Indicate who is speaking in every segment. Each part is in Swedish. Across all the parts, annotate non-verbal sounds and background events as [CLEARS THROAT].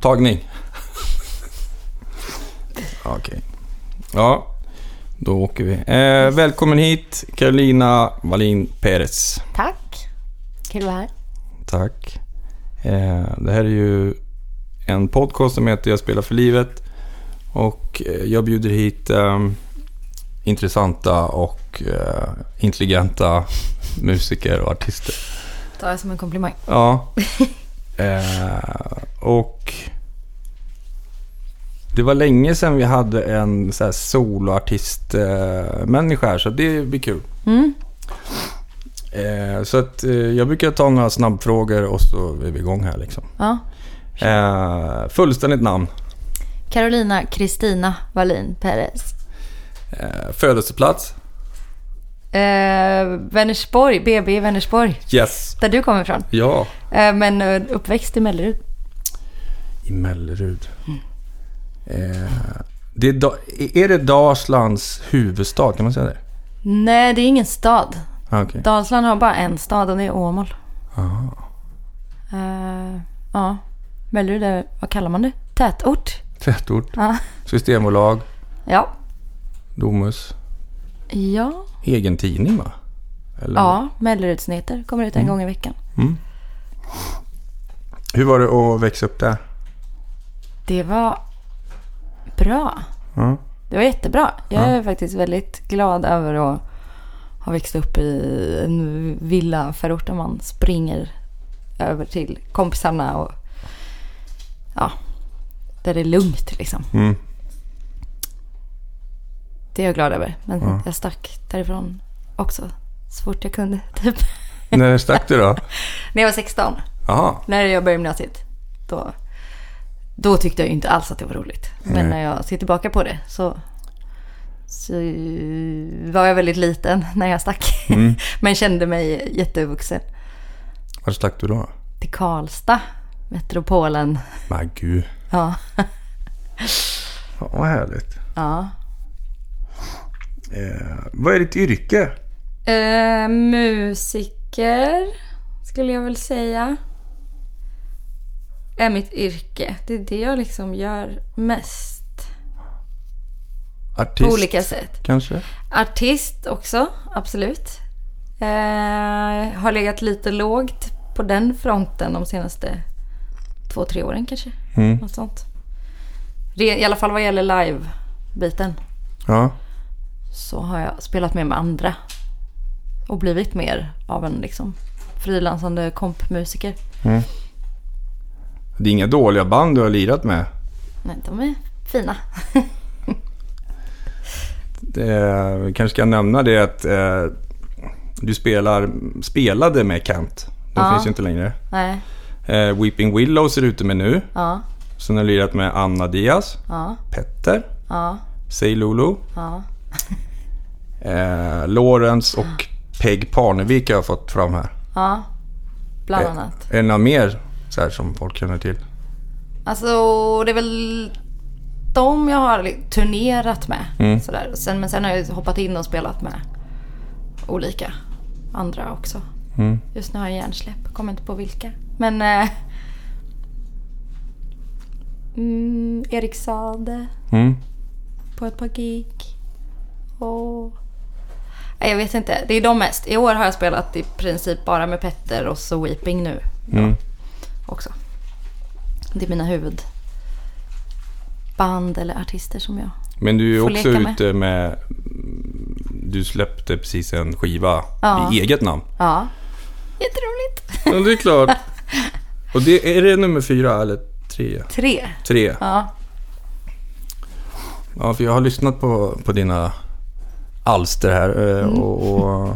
Speaker 1: Tagning. [LAUGHS] Okej. Ja, då åker vi. Eh, välkommen hit, Carolina Wallin Perez.
Speaker 2: Tack. Kul att vara här.
Speaker 1: Tack. Eh, det här är ju en podcast som heter Jag spelar för livet. Och eh, jag bjuder hit eh, intressanta och eh, intelligenta musiker och artister.
Speaker 2: Tar jag som en komplimang.
Speaker 1: Ja. [LAUGHS] Eh, och det var länge sedan vi hade en så här soloartist-människa här, så det blir kul.
Speaker 2: Mm.
Speaker 1: Eh, så att eh, jag brukar ta några snabbfrågor och så är vi igång här liksom.
Speaker 2: Ja.
Speaker 1: Eh, fullständigt namn.
Speaker 2: Carolina Kristina Wallin Perez.
Speaker 1: Eh, födelseplats.
Speaker 2: Eh, Vänersborg, BB i Vänersborg.
Speaker 1: Yes.
Speaker 2: Där du kommer ifrån.
Speaker 1: Ja.
Speaker 2: Eh, men eh, uppväxt i Mellerud.
Speaker 1: I Mellerud. Eh, det är, är det Dalslands huvudstad? Kan man säga det?
Speaker 2: Nej, det är ingen stad.
Speaker 1: Ah, Okej.
Speaker 2: Dalsland har bara en stad och det är Åmål.
Speaker 1: Aha.
Speaker 2: Eh, ja, Mellerud är, vad kallar man det? Tätort.
Speaker 1: Tätort.
Speaker 2: Ja.
Speaker 1: Systembolag.
Speaker 2: Ja.
Speaker 1: Domus.
Speaker 2: Ja.
Speaker 1: Egen tidning va? Eller?
Speaker 2: Ja, Mellerudsnyheter kommer ut en gång i veckan.
Speaker 1: Mm. Hur var det att växa upp där?
Speaker 2: Det var bra.
Speaker 1: Ja.
Speaker 2: Det var jättebra. Jag
Speaker 1: Ja.
Speaker 2: är faktiskt väldigt glad över att ha växt upp i en villaförort där man springer över till kompisarna och ja, där det är lugnt liksom. Det är jag glad över. Men
Speaker 1: Ja.
Speaker 2: jag stack därifrån också så fort jag kunde. [LAUGHS] Typ.
Speaker 1: När stack du då? [LAUGHS]
Speaker 2: När jag var 16,
Speaker 1: Jaha.
Speaker 2: när jag började gymnasiet, då, då tyckte jag inte alls att det var roligt. Men
Speaker 1: Nej.
Speaker 2: när jag ser tillbaka på det så, så var jag väldigt liten [LAUGHS] när jag stack.
Speaker 1: Mm.
Speaker 2: Men kände mig jättevuxen.
Speaker 1: Var stack du då?
Speaker 2: Till Karlstad, metropolen.
Speaker 1: Men gud.
Speaker 2: Ja,
Speaker 1: Ja, vad härligt.
Speaker 2: ja.
Speaker 1: Eh, vad är ditt yrke?
Speaker 2: Eh, musiker skulle jag väl säga. Är mitt yrke. Det är det jag liksom gör mest.
Speaker 1: Artist?
Speaker 2: På olika sätt.
Speaker 1: Kanske?
Speaker 2: Artist också, absolut. Eh, har legat lite lågt på den fronten de senaste två, tre åren kanske.
Speaker 1: Mm.
Speaker 2: Något sånt. I alla fall vad gäller live-biten.
Speaker 1: Ja.
Speaker 2: Så har jag spelat med med andra. Och blivit mer av en liksom frilansande kompmusiker.
Speaker 1: Det är inga dåliga band du har lirat med.
Speaker 2: Nej, de är fina. [LAUGHS]
Speaker 1: Det, vi kanske ska nämna det att eh, du spelar, spelade med Kent. De
Speaker 2: Ja.
Speaker 1: finns ju inte längre.
Speaker 2: Nej,
Speaker 1: Eh, Weeping Willows är du ute med nu.
Speaker 2: ja,
Speaker 1: Sen har du lirat med Anna Diaz,
Speaker 2: ja,
Speaker 1: Petter,
Speaker 2: ja,
Speaker 1: Say Lulu,
Speaker 2: ja.
Speaker 1: Eh, Lawrence och Peg Parnevik har jag fått fram här.
Speaker 2: ja. Bland
Speaker 1: Eh,
Speaker 2: annat.
Speaker 1: Är det några mer så här, som folk känner till?
Speaker 2: Alltså, det är väl de jag har turnerat med.
Speaker 1: Mm.
Speaker 2: Sådär. Sen, men sen har jag hoppat in och spelat med olika andra också.
Speaker 1: Mm.
Speaker 2: Just nu har jag hjärnsläpp, kommer inte på vilka. Men... Eh, mm, Erik Sade
Speaker 1: Mm.
Speaker 2: på ett par gig. Och... Jag vet inte. Det är de mest. I år har jag spelat i princip bara med Petter och så Weeping nu
Speaker 1: Mm.
Speaker 2: också. Det är mina huvudband eller artister som jag...
Speaker 1: Men du är
Speaker 2: Får
Speaker 1: också
Speaker 2: leka med.
Speaker 1: ute med... Du släppte precis en skiva
Speaker 2: Ja.
Speaker 1: i eget namn.
Speaker 2: Ja. Jätteroligt.
Speaker 1: Ja, det är klart. [LAUGHS] Och det, är det nummer fyra eller tre?
Speaker 2: Tre.
Speaker 1: Tre.
Speaker 2: Ja.
Speaker 1: Ja, för jag har lyssnat på, på dina alster här. eh, Och, och,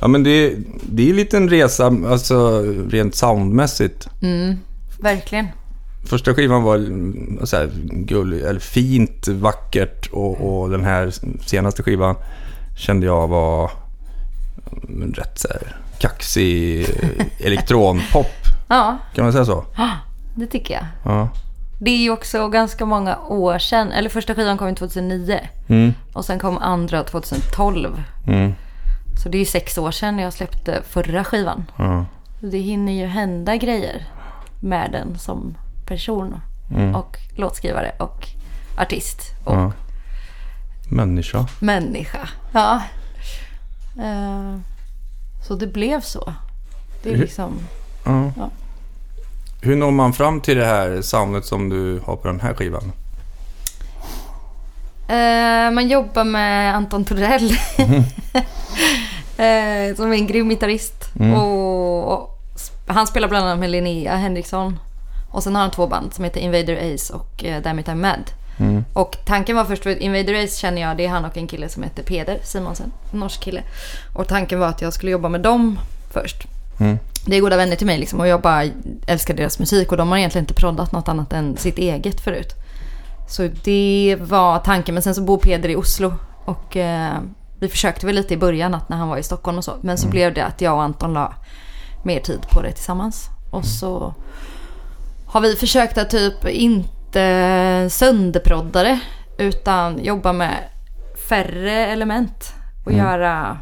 Speaker 1: ja, men det, det är en liten resa, alltså rent soundmässigt.
Speaker 2: Mm, verkligen.
Speaker 1: Första skivan var mm, så här gullig, eller fint, vackert och, och den här senaste skivan kände jag var mm, rätt så här kaxig elektronpop. [LAUGHS]
Speaker 2: Ja,
Speaker 1: Kan man säga så?
Speaker 2: det tycker jag.
Speaker 1: Ja.
Speaker 2: Det är ju också ganska många år sedan. Eller första skivan kom ju 2009.
Speaker 1: Mm,
Speaker 2: Och sen kom andra 2012.
Speaker 1: mm,
Speaker 2: Så det är ju sex år sedan jag släppte förra skivan.
Speaker 1: ja.
Speaker 2: Det hinner ju hända grejer med den som person
Speaker 1: Mm.
Speaker 2: och låtskrivare och artist och
Speaker 1: Ja. Människa.
Speaker 2: människa. Ja. Eh, så det blev så. Det är liksom...
Speaker 1: Ja.
Speaker 2: Ja.
Speaker 1: Hur når man fram till det här soundet som du har på den här skivan?
Speaker 2: Eh, man jobbar med Anton Torell. [LAUGHS] eh, som är en grym gitarrist.
Speaker 1: Mm.
Speaker 2: Och, och han spelar bland annat med Linnea Henriksson. Och sen har han två band som heter Invader Ace och eh, Damn It I'm Mad.
Speaker 1: Mm.
Speaker 2: Och tanken var först, för Invader Ace känner jag, det är han och en kille som heter Peder Simonsen, en norsk kille. Och tanken var att jag skulle jobba med dem först.
Speaker 1: Mm.
Speaker 2: Det är goda vänner till mig liksom och jag bara älskar deras musik och de har egentligen inte proddat något annat än sitt eget förut. Så det var tanken, men sen så bor Peder i Oslo och eh, vi försökte väl lite i början att när han var i Stockholm och så. Men så blev det att jag och Anton la mer tid på det tillsammans. Och så har vi försökt att typ inte sönderprodda det utan jobba med färre element och
Speaker 1: Mm.
Speaker 2: göra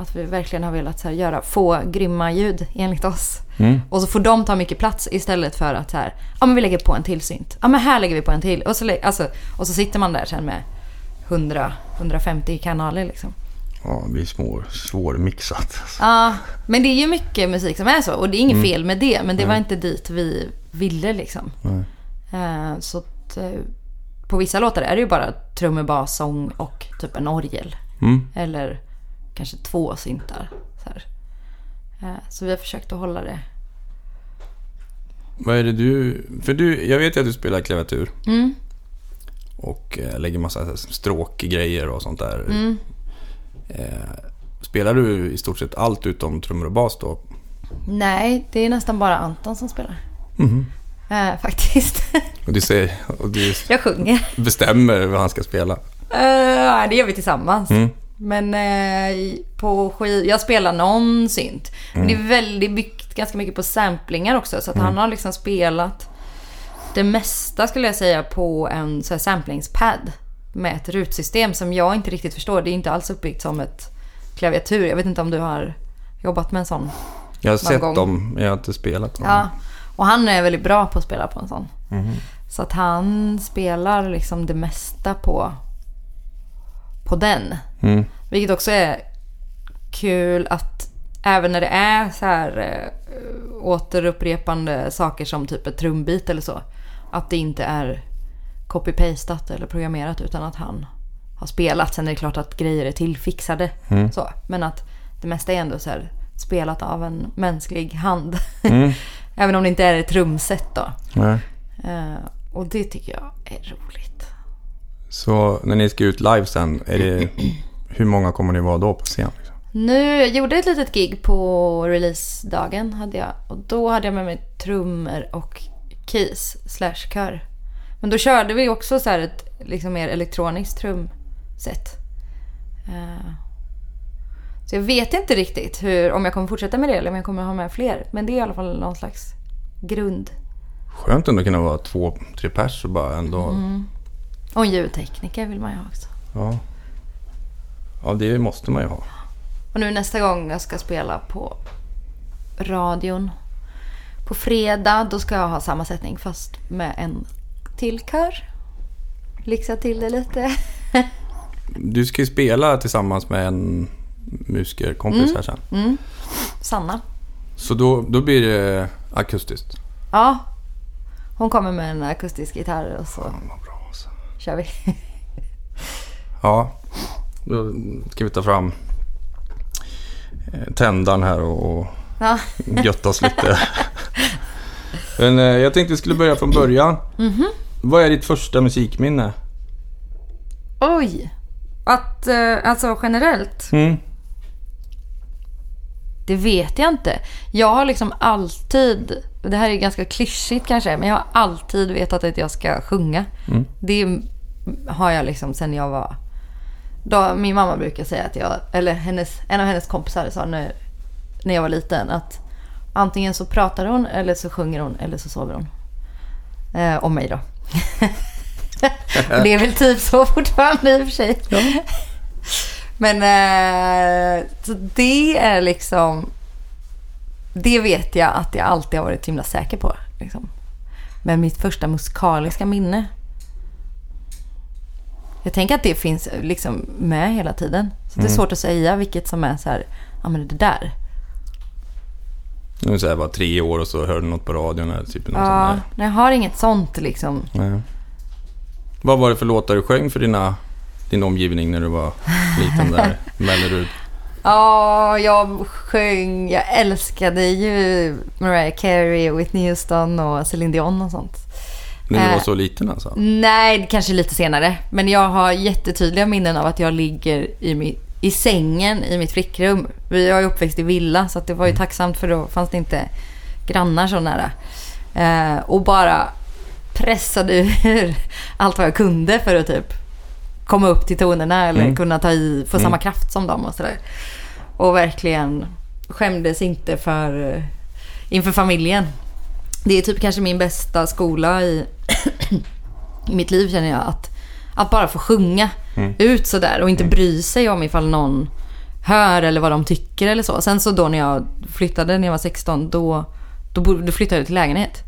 Speaker 2: att vi verkligen har velat så här, göra få grymma ljud enligt oss.
Speaker 1: Mm.
Speaker 2: Och så får de ta mycket plats istället för att så här, ja men vi lägger på en till synt. Ja men här lägger vi på en till. Och så, alltså, och så sitter man där sen med 100-150 kanaler liksom.
Speaker 1: Ja, det blir små, svårmixat.
Speaker 2: Ja, men det är ju mycket musik som är så. Och det är inget
Speaker 1: Mm.
Speaker 2: fel med det. Men det var
Speaker 1: Nej.
Speaker 2: inte dit vi ville liksom. Eh, så att, eh, på vissa låtar är det ju bara trummor, bas, sång och typ en orgel.
Speaker 1: Mm.
Speaker 2: Eller kanske två syntar. Så. Eh, så vi har försökt att hålla det.
Speaker 1: Vad är det du... För du, jag vet ju att du spelar klaviatur
Speaker 2: Mm.
Speaker 1: och eh, lägger massa stråkgrejer och sånt där.
Speaker 2: Mm.
Speaker 1: Eh, spelar du i stort sett allt utom trummor och bas då?
Speaker 2: Nej, det är nästan bara Anton som spelar.
Speaker 1: Mhm.
Speaker 2: Eh, faktiskt. [LAUGHS]
Speaker 1: Och du, säger, och du
Speaker 2: jag sjunger.
Speaker 1: bestämmer vad han ska spela?
Speaker 2: Eh, det gör vi tillsammans.
Speaker 1: Mm.
Speaker 2: Men eh, på skiv... Jag spelar någon synt. Men det är väldigt byggt ganska mycket på samplingar också. Så att han har liksom spelat det mesta skulle jag säga på en så här samplingspad. Med ett rutsystem som jag inte riktigt förstår. Det är inte alls uppbyggt som ett klaviatur. Jag vet inte om du har jobbat med en sån.
Speaker 1: Jag har sett
Speaker 2: gång.
Speaker 1: dem, jag har inte spelat dem.
Speaker 2: Ja. Och han är väldigt bra på att spela på en sån.
Speaker 1: Mhm.
Speaker 2: Så att han spelar liksom det mesta på, på den.
Speaker 1: Mm.
Speaker 2: Vilket också är kul att även när det är så här eh, återupprepande saker som typ ett trumbit eller så. Att det inte är copy-pastat eller programmerat utan att han har spelat. Sen är det klart att grejer är tillfixade.
Speaker 1: Mm.
Speaker 2: Så. Men att det mesta är ändå så här spelat av en mänsklig hand.
Speaker 1: Mm. [LAUGHS]
Speaker 2: även om det inte är ett trumset då. Eh, och det tycker jag är roligt.
Speaker 1: Så när ni ska ut live sen, är det, hur många kommer ni vara då på scen? Liksom?
Speaker 2: Nu, jag gjorde ett litet gig på releasedagen hade jag. Och då hade jag med mig trummor och keys slash kör. Men då körde vi också så här ett liksom mer elektroniskt trumset. Eh, Så jag vet inte riktigt hur, om jag kommer fortsätta med det eller om jag kommer ha med fler. Men det är i alla fall någon slags grund.
Speaker 1: Skönt ändå att kunna vara två, tre pers och bara ändå...
Speaker 2: Mm. Och en ljudtekniker vill man ju ha också.
Speaker 1: Ja. ja, det måste man ju ha.
Speaker 2: Och nu nästa gång jag ska spela på radion på fredag, då ska jag ha samma sättning fast med en till kör. Lyxa till det lite. [LAUGHS]
Speaker 1: Du ska ju spela tillsammans med en musikerkompis här sen.
Speaker 2: Mm. Sanna.
Speaker 1: Så då, då blir det akustiskt.
Speaker 2: Ja. Hon kommer med en akustisk gitarr och så
Speaker 1: alltså.
Speaker 2: Kör vi. [LAUGHS]
Speaker 1: Ja, då ska vi ta fram eh, tändaren här och, och
Speaker 2: Ja. [LAUGHS]
Speaker 1: götta oss lite. Men eh, jag tänkte vi skulle börja från början.
Speaker 2: Mhm.
Speaker 1: Vad är ditt första musikminne?
Speaker 2: Oj! Att, eh, alltså generellt,
Speaker 1: Mm.
Speaker 2: Det vet jag inte. Jag har liksom alltid, det här är ganska klyschigt kanske, men jag har alltid vetat att jag ska sjunga.
Speaker 1: Mm.
Speaker 2: Det har jag liksom sen jag var... Då, min mamma brukar säga att jag, eller hennes, en av hennes kompisar sa när, när jag var liten att antingen så pratar hon eller så sjunger hon eller så sover hon. Eh, om mig då. [LAUGHS] det är väl typ så fortfarande i och för sig. Men eh, så det är liksom det vet jag att jag alltid har varit himla säker på. Liksom. Men mitt första musikaliska minne. Jag tänker att det finns liksom med hela tiden. Så det är
Speaker 1: Mm.
Speaker 2: svårt att säga vilket som är så här, ja men det där.
Speaker 1: Nu så här var tre år och så hörde du något på radion eller typ
Speaker 2: Ja, nej, jag har inget sånt liksom.
Speaker 1: Nej. Vad var det för låtar du sjöng för dina, din omgivning när du var liten där? [LAUGHS] Mellerud?
Speaker 2: Ja, jag sjöng, jag älskade ju Mariah Carey Whitney Houston och Celine Dion och sånt.
Speaker 1: När du
Speaker 2: Eh.
Speaker 1: var så liten alltså?
Speaker 2: Nej, kanske lite senare. Men jag har jättetydliga minnen av att jag ligger i, mi, i sängen i mitt flickrum. Vi är ju uppväxt i villa så det var ju tacksamt för då fanns det inte grannar så nära. Eh, och bara pressade [LAUGHS] ur allt vad jag kunde för att typ komma upp till tonerna eller
Speaker 1: Mm.
Speaker 2: kunna ta i, få
Speaker 1: Mm.
Speaker 2: samma kraft som dem och sådär. Och verkligen skämdes inte för eh, inför familjen. Det är typ kanske min bästa skola i, [CLEARS THROAT] i mitt liv känner jag. Att, att bara få sjunga
Speaker 1: Mm.
Speaker 2: ut sådär och inte bry sig om ifall någon hör eller vad de tycker eller så. Sen så då när jag flyttade när jag var 16 då, då, då flyttade jag till lägenhet.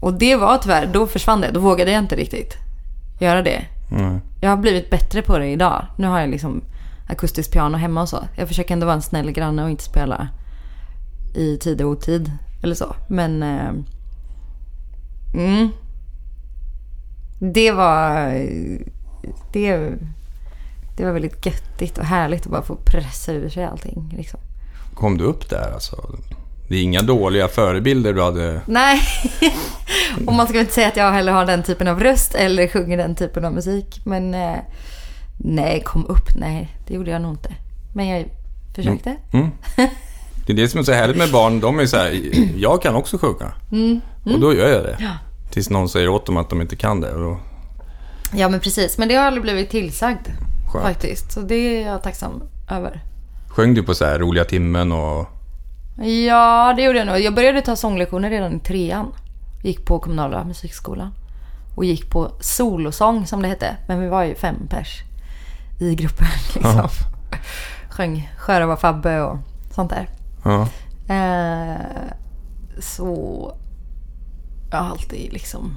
Speaker 2: Och det var tyvärr, då försvann det. Då vågade jag inte riktigt göra det. Jag har blivit bättre på det idag. Nu har jag liksom akustiskt piano hemma och så. Jag försöker ändå vara en snäll granne och inte spela i tid och otid. Eller så. Men... Eh, mm. Det var... Det, det var väldigt göttigt och härligt att bara få pressa ur sig allting. Liksom.
Speaker 1: Kom du upp där alltså? Det är inga dåliga förebilder du hade?
Speaker 2: Nej, [LAUGHS] och man ska inte säga att jag heller har den typen av röst eller sjunger den typen av musik. Men eh, nej, kom upp, nej, det gjorde jag nog inte. Men jag försökte.
Speaker 1: Mm. Det är det som är så härligt med barn. De är så här, jag kan också sjunga.
Speaker 2: Mm.
Speaker 1: Och då gör jag det.
Speaker 2: Ja.
Speaker 1: Tills någon säger åt dem att de inte kan det. Då,
Speaker 2: Ja, men precis. Men det har aldrig blivit tillsagd
Speaker 1: skönt.
Speaker 2: faktiskt. Så det är jag tacksam över.
Speaker 1: Sjöng du på så här roliga timmen och...
Speaker 2: Ja, det gjorde jag nog. Jag började ta sånglektioner redan i trean. Gick på kommunala musikskolan. Och gick på solosång som det hette. Men vi var ju fem pers i gruppen [LAUGHS] liksom.
Speaker 1: Ja.
Speaker 2: Sjöng Sjörövar Fabbe och sånt där.
Speaker 1: Ja.
Speaker 2: Eh, så jag har alltid liksom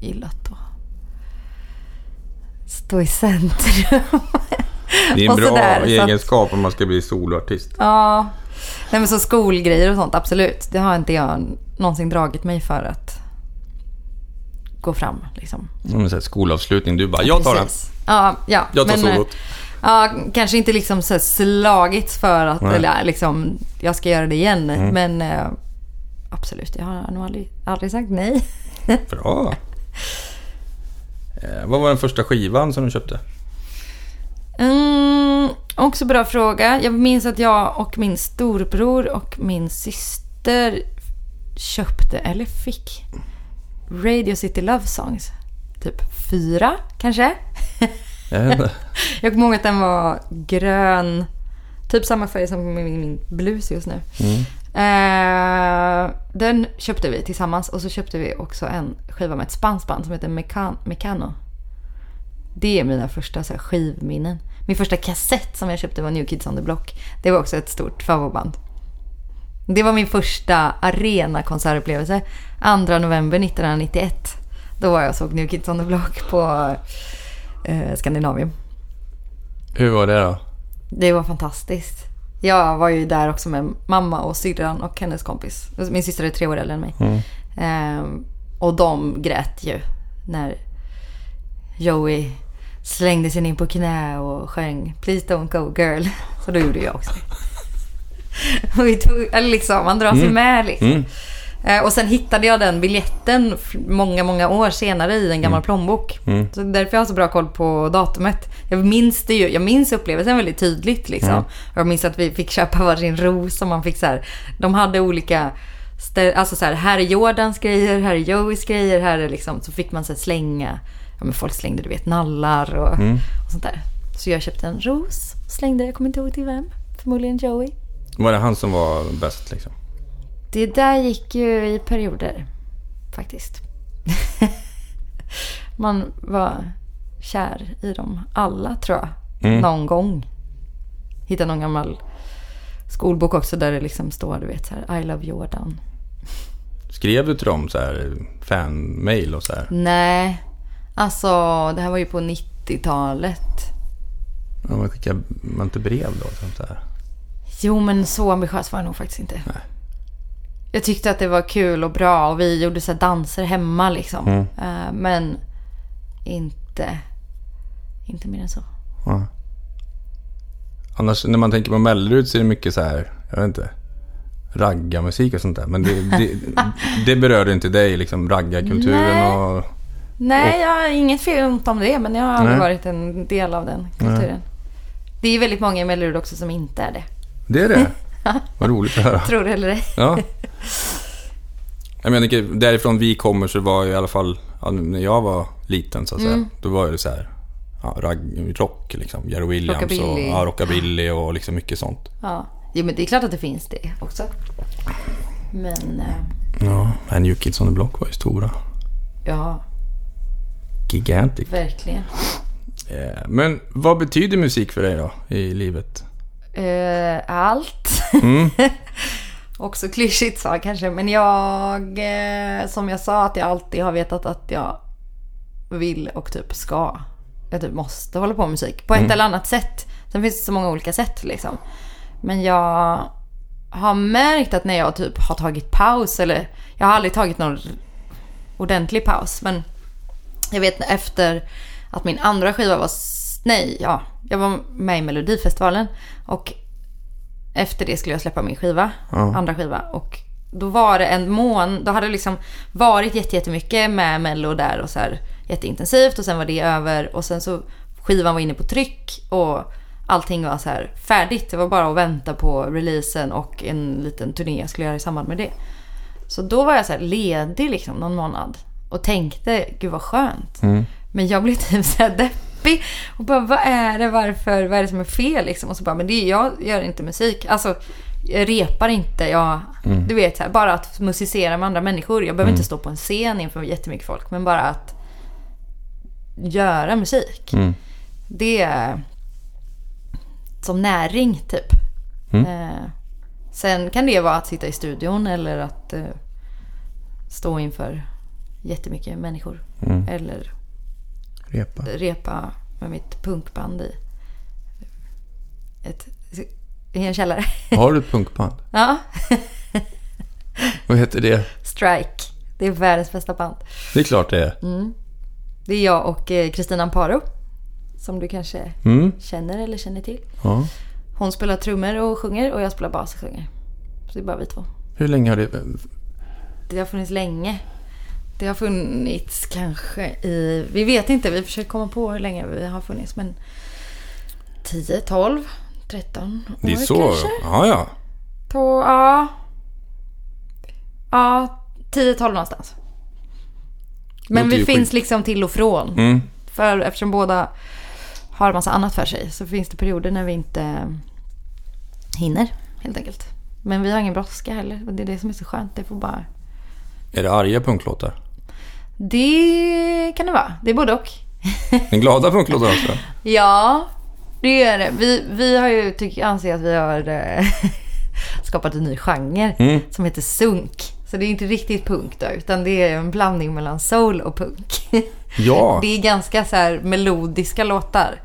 Speaker 2: gillat att stå i centrum.
Speaker 1: Det är en [LAUGHS] bra egenskap om man ska bli soloartist.
Speaker 2: Ja, nej men så skolgrejer och sånt, absolut. Det har inte jag någonsin dragit mig för att gå fram liksom.
Speaker 1: Som en skolavslutning. Du bara, jag tar den.
Speaker 2: Ja, ja.
Speaker 1: Jag tar
Speaker 2: men, eh,
Speaker 1: solot.
Speaker 2: Ja, kanske inte liksom så här slagits för att,
Speaker 1: Nej.
Speaker 2: eller liksom, jag ska göra det igen.
Speaker 1: Mm.
Speaker 2: Men eh, absolut, jag har nog aldrig, aldrig sagt nej. [LAUGHS]
Speaker 1: Bra. Eh, vad var den första skivan som du köpte?
Speaker 2: Mm, också bra fråga. Jag minns att jag och min storbror och min syster köpte, eller fick, Radio City Love Songs. Typ fyra, kanske? [LAUGHS]
Speaker 1: Jag
Speaker 2: kommer ihåg att den var grön. Typ samma färg som min, min blus just nu.
Speaker 1: Mm.
Speaker 2: Eh, den köpte vi tillsammans och så köpte vi också en skiva med ett spanskt band som heter Mecan- Mecano. Det är mina första så här, skivminnen. Min första kassett som jag köpte var New Kids on the Block. Det var också ett stort favoritband. Det var min första arenakonsertupplevelse. 2 november 1991. Då var jag och såg New Kids on the Block på eh, Skandinavium.
Speaker 1: Hur var det då?
Speaker 2: Det var fantastiskt. Jag var ju där också med mamma och syrran och hennes kompis. Min syster är tre år äldre än mig.
Speaker 1: Mm.
Speaker 2: Ehm, och de grät ju när Joey slängde sig in på knä och sjöng Please don't go girl. Så då gjorde jag också. Och [LAUGHS] vi tog, eller liksom, man drar sig
Speaker 1: Mm.
Speaker 2: med liksom.
Speaker 1: Mm.
Speaker 2: Eh, Och sen hittade jag den biljetten många, många år senare i en gammal plånbok.
Speaker 1: Mm.
Speaker 2: Så därför jag har så bra koll på datumet. Jag minns det ju, jag minns upplevelsen väldigt tydligt liksom.
Speaker 1: Mm.
Speaker 2: Jag minns att vi fick köpa varsin ros och man fick så här, de hade olika Alltså så här, här är Jordans grejer, här är Joeys grejer, här är liksom, så fick man så slänga, ja men folk slängde du vet nallar och,
Speaker 1: Mm.
Speaker 2: och sånt där. Så jag köpte en ros, slängde, jag kommer inte ihåg till vem, förmodligen Joey.
Speaker 1: Var det han som var bäst liksom?
Speaker 2: Det där gick ju i perioder, faktiskt. [LAUGHS] Man var kär i dem alla, tror jag.
Speaker 1: Mm.
Speaker 2: Någon gång. Hittade någon gammal skolbok också där det liksom står, du vet så här, I love Jordan.
Speaker 1: Skrev du till dem så här fan-mail och så här?
Speaker 2: Nej, alltså det här var ju på 90-talet.
Speaker 1: Ja, man skickar man inte brev då? Sånt där.
Speaker 2: Jo, men så ambitiös var jag nog faktiskt inte.
Speaker 1: Nej.
Speaker 2: Jag tyckte att det var kul och bra och vi gjorde så danser hemma liksom.
Speaker 1: Mm.
Speaker 2: Eh, men inte, inte mer än så.
Speaker 1: Ja. Annars när man tänker på Mellerud så är det mycket så här, jag vet inte, raggarmusik och sånt där. Men det, det, [LAUGHS] det berörde inte dig, liksom raggarkulturen och...
Speaker 2: Nej, jag har inget fel ont om det, men jag har aldrig
Speaker 1: Nej.
Speaker 2: varit en del av den kulturen. Det är väldigt många i Mellerud också som inte är det.
Speaker 1: Det är det? [LAUGHS] Vad roligt att höra.
Speaker 2: Tror det eller ej.
Speaker 1: Ja. [LAUGHS] Jag menar, därifrån vi kommer så var ju i alla fall, när jag var liten så att säga,
Speaker 2: Mm.
Speaker 1: då var det så här, ja, ragg, rock liksom. Jerry Williams och
Speaker 2: Rockabilly.
Speaker 1: ja, rockabilly och liksom mycket sånt.
Speaker 2: Ja. Jo, men det är klart att det finns det också. Men, eh,
Speaker 1: Ja, New Kids on the Block var ju stora.
Speaker 2: ja,
Speaker 1: Gigantic.
Speaker 2: verkligen.
Speaker 1: Eh, Men vad betyder musik för dig då i livet?
Speaker 2: Eh, allt.
Speaker 1: Mm. [LAUGHS]
Speaker 2: Också klyschigt sa kanske, men jag, eh, som jag sa, att jag alltid har vetat att jag vill och typ ska. Jag typ måste hålla på med musik på ett eller annat sätt. Sen finns det så många olika sätt liksom. Men jag har märkt att när jag typ har tagit paus, eller jag har aldrig tagit någon ordentlig paus, men jag vet efter att min andra skiva var, nej, ja, jag var med i Melodifestivalen och efter det skulle jag släppa min skiva,
Speaker 1: Ja.
Speaker 2: andra skiva. Och då var det en mån, då hade det liksom varit jätte- jättemycket med Mello där och så här jätteintensivt och sen var det över och sen så skivan var inne på tryck och allting var så här färdigt. Det var bara att vänta på releasen och en liten turné jag skulle göra i samband med det. Så då var jag så här ledig liksom någon månad och tänkte, gud vad skönt.
Speaker 1: Mm.
Speaker 2: Men jag blev [LAUGHS] typ så här deppig och bara vad är det, varför, vad är det som är fel liksom? Och så bara, men det är, jag gör inte musik. Alltså, jag repar inte, jag, du vet så här, bara att musicera med andra människor. Jag behöver inte stå på en scen inför jättemycket folk, men bara att göra musik.
Speaker 1: Mm.
Speaker 2: Det är som näring typ.
Speaker 1: Mm.
Speaker 2: Eh, sen kan det vara att sitta i studion eller att eh, stå inför jättemycket människor.
Speaker 1: Mm.
Speaker 2: Eller
Speaker 1: Repa.
Speaker 2: repa med mitt punkband i, ett, i en källare.
Speaker 1: Har du ett punkband? [LAUGHS]
Speaker 2: Ja,
Speaker 1: Vad heter det?
Speaker 2: Strike. Det är världens bästa band.
Speaker 1: Det är klart det är.
Speaker 2: Det är jag och eh, Kristina Amparo. Som du kanske
Speaker 1: Mm.
Speaker 2: känner eller känner till.
Speaker 1: Ja.
Speaker 2: Hon spelar trummor och sjunger och jag spelar bas och sjunger. Så det är bara vi två.
Speaker 1: Hur länge har det...
Speaker 2: Det har funnits länge. Det har funnits kanske i... Vi vet inte, vi försöker komma på hur länge vi har funnits. Men 10, 12, 13 år
Speaker 1: Det är så...
Speaker 2: kanske?
Speaker 1: Ja, ja.
Speaker 2: På, ja. Ja, 10-12 någonstans. Men vi finns
Speaker 1: skit-
Speaker 2: liksom till och från.
Speaker 1: Mm.
Speaker 2: För eftersom båda har massa annat för sig så finns det perioder när vi inte hinner helt enkelt. Men vi har ingen brådska heller. Och det är det som är så skönt. Det får bara...
Speaker 1: Är det arga punklåtar?
Speaker 2: Det kan det vara. Det är både och. [LAUGHS]
Speaker 1: Den glada punklåtar också?
Speaker 2: Ja, det är det. Vi, vi har ju, tycker, anser att vi har eh, [LAUGHS] skapat en ny genre
Speaker 1: Mm.
Speaker 2: som heter sunk. Så det är inte riktigt punk då, utan det är en blandning mellan soul och punk. [LAUGHS]
Speaker 1: Ja.
Speaker 2: Det är ganska så melodiska låtar.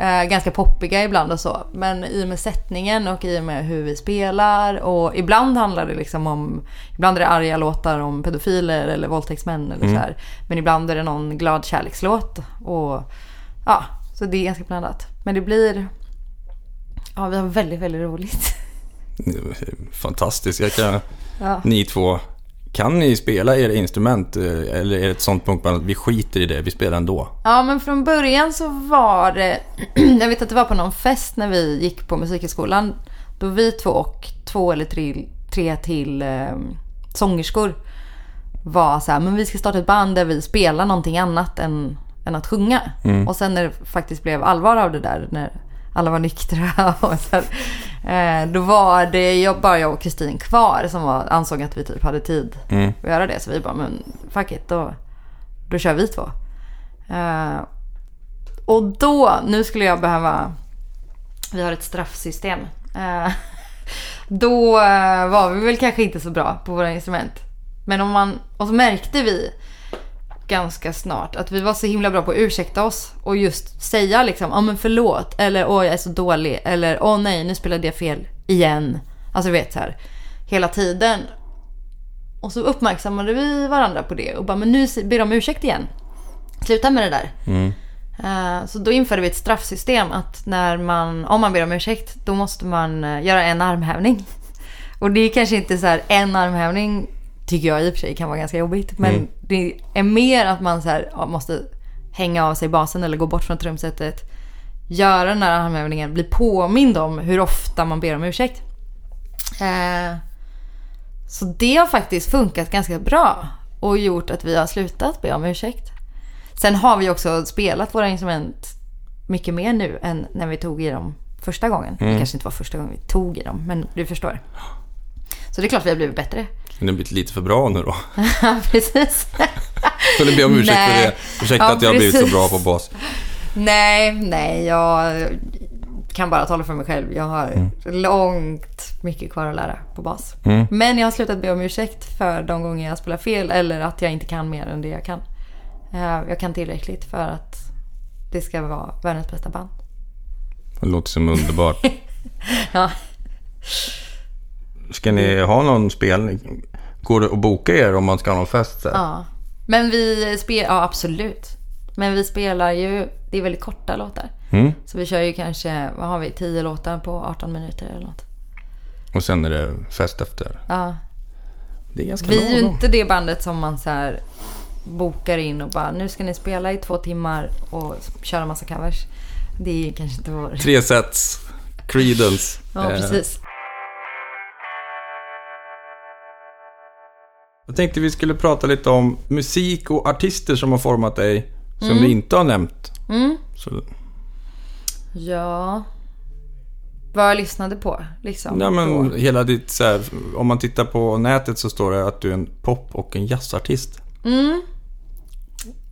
Speaker 2: Eh, ganska poppiga ibland och så. Men i och med sättningen och i och med hur vi spelar. Och ibland handlar det liksom om... Ibland är det arga låtar om pedofiler eller våldtäktsmän eller så här. Men ibland är det någon glad kärlekslåt. Och ja, så det är ganska blandat. Men det blir... Ja, vi har väldigt, väldigt roligt.
Speaker 1: Fantastiskt. Jag kan...
Speaker 2: Ja.
Speaker 1: Ni två, kan ni spela era instrument? eh, Eller är det ett sånt punkband att vi skiter i det, vi spelar ändå?
Speaker 2: Ja, men från början så var det... [CLEARS THROAT] jag vet att det var på någon fest när vi gick på musikhögskolan. Då vi två och två eller tre, tre till eh, sångerskor var så här, men vi ska starta ett band där vi spelar någonting annat än, än att sjunga. Och sen när det faktiskt blev allvar av det där, när alla var nyktra [LAUGHS] och så här, eh, då var det jag, bara jag och Kristin kvar som var, ansåg att vi typ hade tid
Speaker 1: Mm.
Speaker 2: att göra det. Så vi bara, men fuck it, då, då kör vi två. Eh, och då, nu skulle jag behöva... Vi har ett straffsystem. Eh, [LAUGHS] Då var vi väl kanske inte så bra på våra instrument. Men om man, och så märkte vi ganska snart att vi var så himla bra på att ursäkta oss och just säga liksom, ja men förlåt, eller åh jag är så dålig, eller åh nej nu spelade jag fel igen. Alltså du vet så här, hela tiden. Och så uppmärksammade vi varandra på det och bara, men nu ber de ursäkt igen. Sluta med det där.
Speaker 1: Mm.
Speaker 2: Eh, Så då införde vi ett straffsystem att när man, om man ber om ursäkt, då måste man eh, göra en armhävning. [LAUGHS] Och det är kanske inte så här en armhävning tycker jag i och för sig kan vara ganska jobbigt. Men
Speaker 1: Mm.
Speaker 2: det är mer att man så här, måste hänga av sig basen eller gå bort från trumsetet. Göra den här armhävningen, bli påmind om hur ofta man ber om ursäkt. Eh, så det har faktiskt funkat ganska bra och gjort att vi har slutat be om ursäkt. Sen har vi också spelat våra instrument mycket mer nu än när vi tog i dem första gången. Det kanske inte var första gången vi tog i dem, men du förstår. Så det är klart vi har blivit bättre.
Speaker 1: Men det har blivit lite för bra nu då. [LAUGHS]
Speaker 2: Ja, precis.
Speaker 1: Det ber om ursäkt för
Speaker 2: Nej.
Speaker 1: det. Ursäkta
Speaker 2: Ja,
Speaker 1: att jag har blivit så bra på bas.
Speaker 2: Nej, nej, jag kan bara tala för mig själv. Jag har långt mycket kvar att lära på bas.
Speaker 1: Mm.
Speaker 2: Men jag har slutat be om ursäkt för de gånger jag spelar fel eller att jag inte kan mer än det jag kan. Eh, Jag kan tillräckligt för att det ska vara världens bästa band.
Speaker 1: Det låter som underbart. [LAUGHS]
Speaker 2: Ja.
Speaker 1: Ska ni ha någon spelning? Går det att boka er om man ska ha någon fest? Så?
Speaker 2: Ja. Men vi spelar, ja absolut. Men vi spelar ju, det är väldigt korta låtar.
Speaker 1: Mm.
Speaker 2: Så vi kör ju kanske, vad har vi, 10 låtar på 18 minuter eller något.
Speaker 1: Och sen är det fest efter.
Speaker 2: Ja.
Speaker 1: Det är ganska
Speaker 2: Vi är ju inte det bandet som man så här bokar in och bara nu ska ni spela i två timmar och köra massa covers. Det är kanske inte vår...
Speaker 1: Tre sets. Creedence.
Speaker 2: Ja, precis.
Speaker 1: Jag tänkte vi skulle prata lite om musik och artister som har format dig. Som vi inte har nämnt.
Speaker 2: Mm.
Speaker 1: Så,
Speaker 2: Ja. Vad jag lyssnade på liksom.
Speaker 1: ja, men
Speaker 2: då.
Speaker 1: hela ditt så här, Om man tittar på nätet så står det att du är en pop och en jazzartist.
Speaker 2: Mm.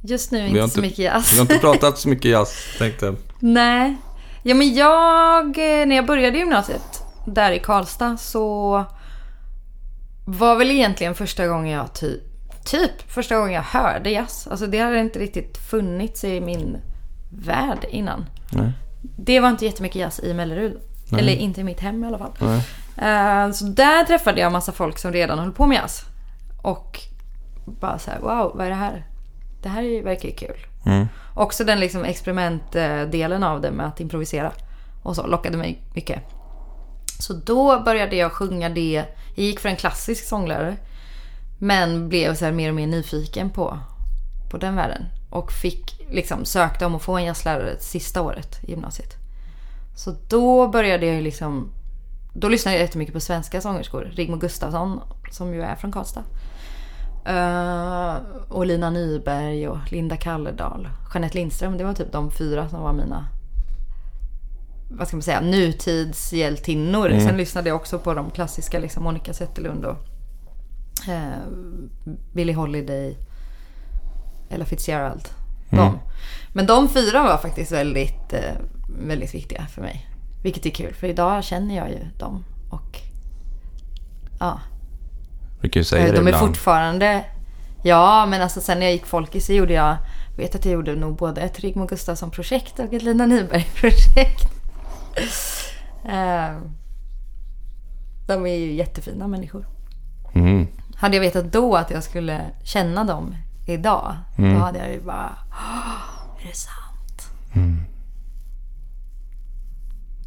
Speaker 2: Just nu inte
Speaker 1: inte-
Speaker 2: så mycket jazz.
Speaker 1: Vi har inte pratat så mycket jazz, [LAUGHS] tänkte jag.
Speaker 2: Nej. Ja men jag, eh, när jag började gymnasiet där i Karlstad så var väl egentligen första gången jag typ, typ första gången jag hörde jazz. Alltså det hade inte riktigt funnits i min värld innan.
Speaker 1: Nej.
Speaker 2: Det var inte jättemycket jazz i Mellerud. Eller inte i mitt hem i alla fall.
Speaker 1: Nej.
Speaker 2: Eh, Så där träffade jag massa folk som redan höll på med jazz. Och bara så här, wow, vad är det här? Det här verkar ju kul.
Speaker 1: Mm.
Speaker 2: Också den liksom experimentdelen av det med att improvisera. Och så lockade mig mycket. Så då började jag sjunga det. Jag gick för en klassisk sånglärare. Men blev så här mer och mer nyfiken på, på den världen. Och fick liksom sökte om att få en jazzlärare sista året i gymnasiet. Så då började jag ju liksom... Då lyssnade jag jättemycket på svenska sångerskor. Rigmor Gustafsson, som ju är från Karlstad. Uh, och Lina Nyberg och Linda Kalledal. Jeanette Lindström, det var typ de fyra som var mina vad ska man säga, nutidshjältinnor. Sen lyssnade jag också på de klassiska, liksom Monica Zetterlund och eh, Billie Holiday, Ella Fitzgerald. De. Men de fyra var faktiskt väldigt, eh, väldigt viktiga för mig. Vilket är kul, för idag känner jag ju dem. Och ja,
Speaker 1: Brukar ju säga
Speaker 2: Eh,
Speaker 1: det
Speaker 2: de är
Speaker 1: ibland.
Speaker 2: fortfarande... Ja, men alltså sen när jag gick Folkis så gjorde jag... jag vet att jag gjorde nog både ett Rigmor Gustafsson-projekt och ett Lina Nyberg-projekt. Eh, de är ju jättefina människor.
Speaker 1: Mm.
Speaker 2: Hade jag vetat då att jag skulle känna dem idag,
Speaker 1: Mm.
Speaker 2: då hade jag ju bara... "Åh, Är det sant?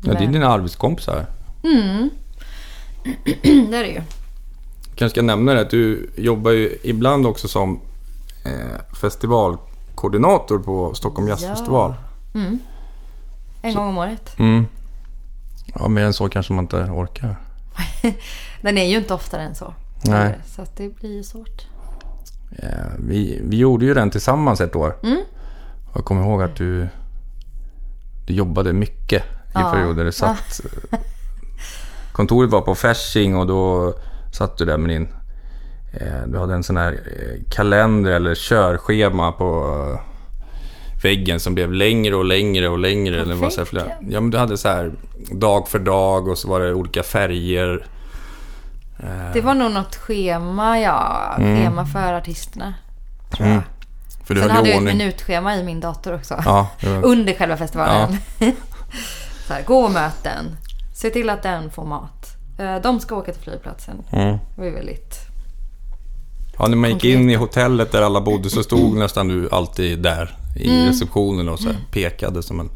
Speaker 1: Ja, det är dina arbetskompisar. [CLEARS THROAT]
Speaker 2: det är det ju.
Speaker 1: kanske ska nämna det att du jobbar ju ibland också som eh, festivalkoordinator på Stockholm Jazzfestival.
Speaker 2: En gång om året.
Speaker 1: Mm. Ja, mer än så kanske man inte orkar. [LAUGHS]
Speaker 2: Den är ju inte oftare än så.
Speaker 1: Nej.
Speaker 2: Så det blir ju svårt.
Speaker 1: Eh, vi, vi gjorde ju den tillsammans ett år.
Speaker 2: Mm.
Speaker 1: Jag kommer ihåg att du, du jobbade mycket i
Speaker 2: Ja.
Speaker 1: perioder. Du satt, kontoret var på Fasching och då satt du där med din... Eh, du hade en sån här eh, kalender eller körschema på... Väggen som blev längre och längre och längre.
Speaker 2: På
Speaker 1: Det var så här flera, ja, men du hade så här dag för dag och så var det olika färger.
Speaker 2: Det var nog något schema, ja. Schema för artisterna. Tror jag.
Speaker 1: Mm. för du
Speaker 2: Sen hade jag ett minutschema i min dator också.
Speaker 1: Ja,
Speaker 2: Under själva festivalen. [LAUGHS] så här, gå möten. Se till att den får mat. Eh, De ska åka till flygplatsen.
Speaker 1: mm.
Speaker 2: Det var väldigt...
Speaker 1: ja, när man gick in i hotellet där alla bodde så stod nästan du alltid där i
Speaker 2: Mm.
Speaker 1: receptionen och så här, pekade som en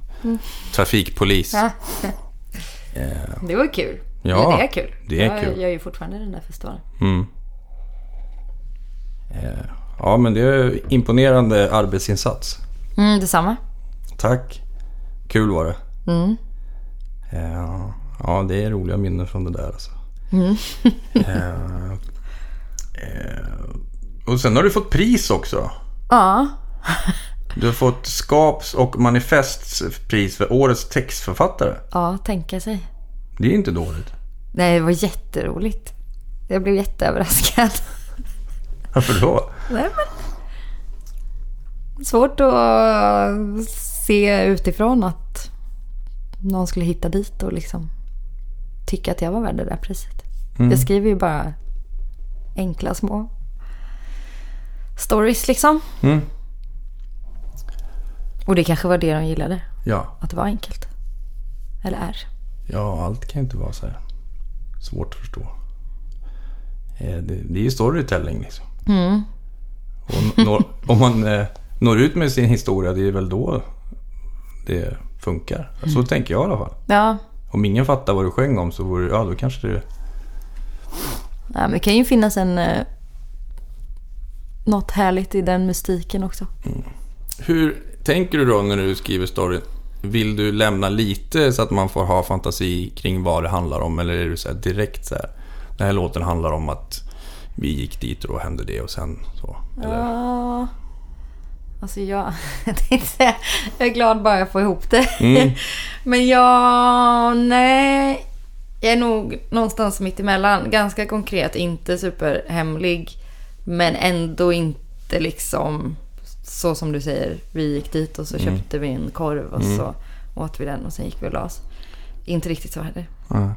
Speaker 1: trafikpolis.
Speaker 2: Ja.
Speaker 1: Eh,
Speaker 2: Det var kul.
Speaker 1: Ja,
Speaker 2: det är kul.
Speaker 1: det är
Speaker 2: jag
Speaker 1: kul.
Speaker 2: gör ju fortfarande den där festivalen.
Speaker 1: Mm. Eh, Ja, men det är imponerande arbetsinsats.
Speaker 2: Mm, detsamma.
Speaker 1: Tack. Kul var det.
Speaker 2: Mm.
Speaker 1: Eh, Ja, det är roliga minnen från det där alltså.
Speaker 2: Mm. [LAUGHS]
Speaker 1: Och sen har du fått pris också.
Speaker 2: Ja.
Speaker 1: Du har fått Skaps och Manifests pris för Årets textförfattare.
Speaker 2: Ja, tänka sig.
Speaker 1: Det är inte dåligt.
Speaker 2: Nej, det var jätteroligt. Jag blev jätteöverraskad. [LAUGHS]
Speaker 1: Varför då?
Speaker 2: Nej, men... Svårt att se utifrån att någon skulle hitta dit och liksom tycka att jag var värd det där priset. Jag skriver ju bara enkla små stories liksom.
Speaker 1: Mm.
Speaker 2: Och det kanske var det de gillade.
Speaker 1: Ja.
Speaker 2: Att det var enkelt. Eller är.
Speaker 1: ja, allt kan ju inte vara så här svårt att förstå. Eh, Det, är ju storytelling liksom.
Speaker 2: Mm.
Speaker 1: Och når, [LAUGHS] om man eh, når ut med sin historia, det är väl då det funkar. Så tänker jag i alla fall.
Speaker 2: Ja.
Speaker 1: Om ingen fattar vad du sjöng om så vore ja, då kanske det...
Speaker 2: ja, men det kan ju finnas en... Eh, något härligt i den mystiken också.
Speaker 1: Hur tänker du då när du skriver story? Vill du lämna lite så att man får ha fantasi kring vad det handlar om? Eller är du så direkt så här, den här låten handlar om att vi gick dit och då hände det och sen så? Eller?
Speaker 2: Ja. Alltså jag, [LAUGHS] jag är glad bara jag får ihop det.
Speaker 1: Mm. [LAUGHS]
Speaker 2: Men jag, nej. Jag är nog någonstans mitt emellan. Ganska konkret, inte superhemlig. Men ändå inte liksom så som du säger. Vi gick dit och så
Speaker 1: Mm.
Speaker 2: köpte vi en korv och så åt vi den och sen gick vi och la oss. Inte riktigt så heller.
Speaker 1: Ja.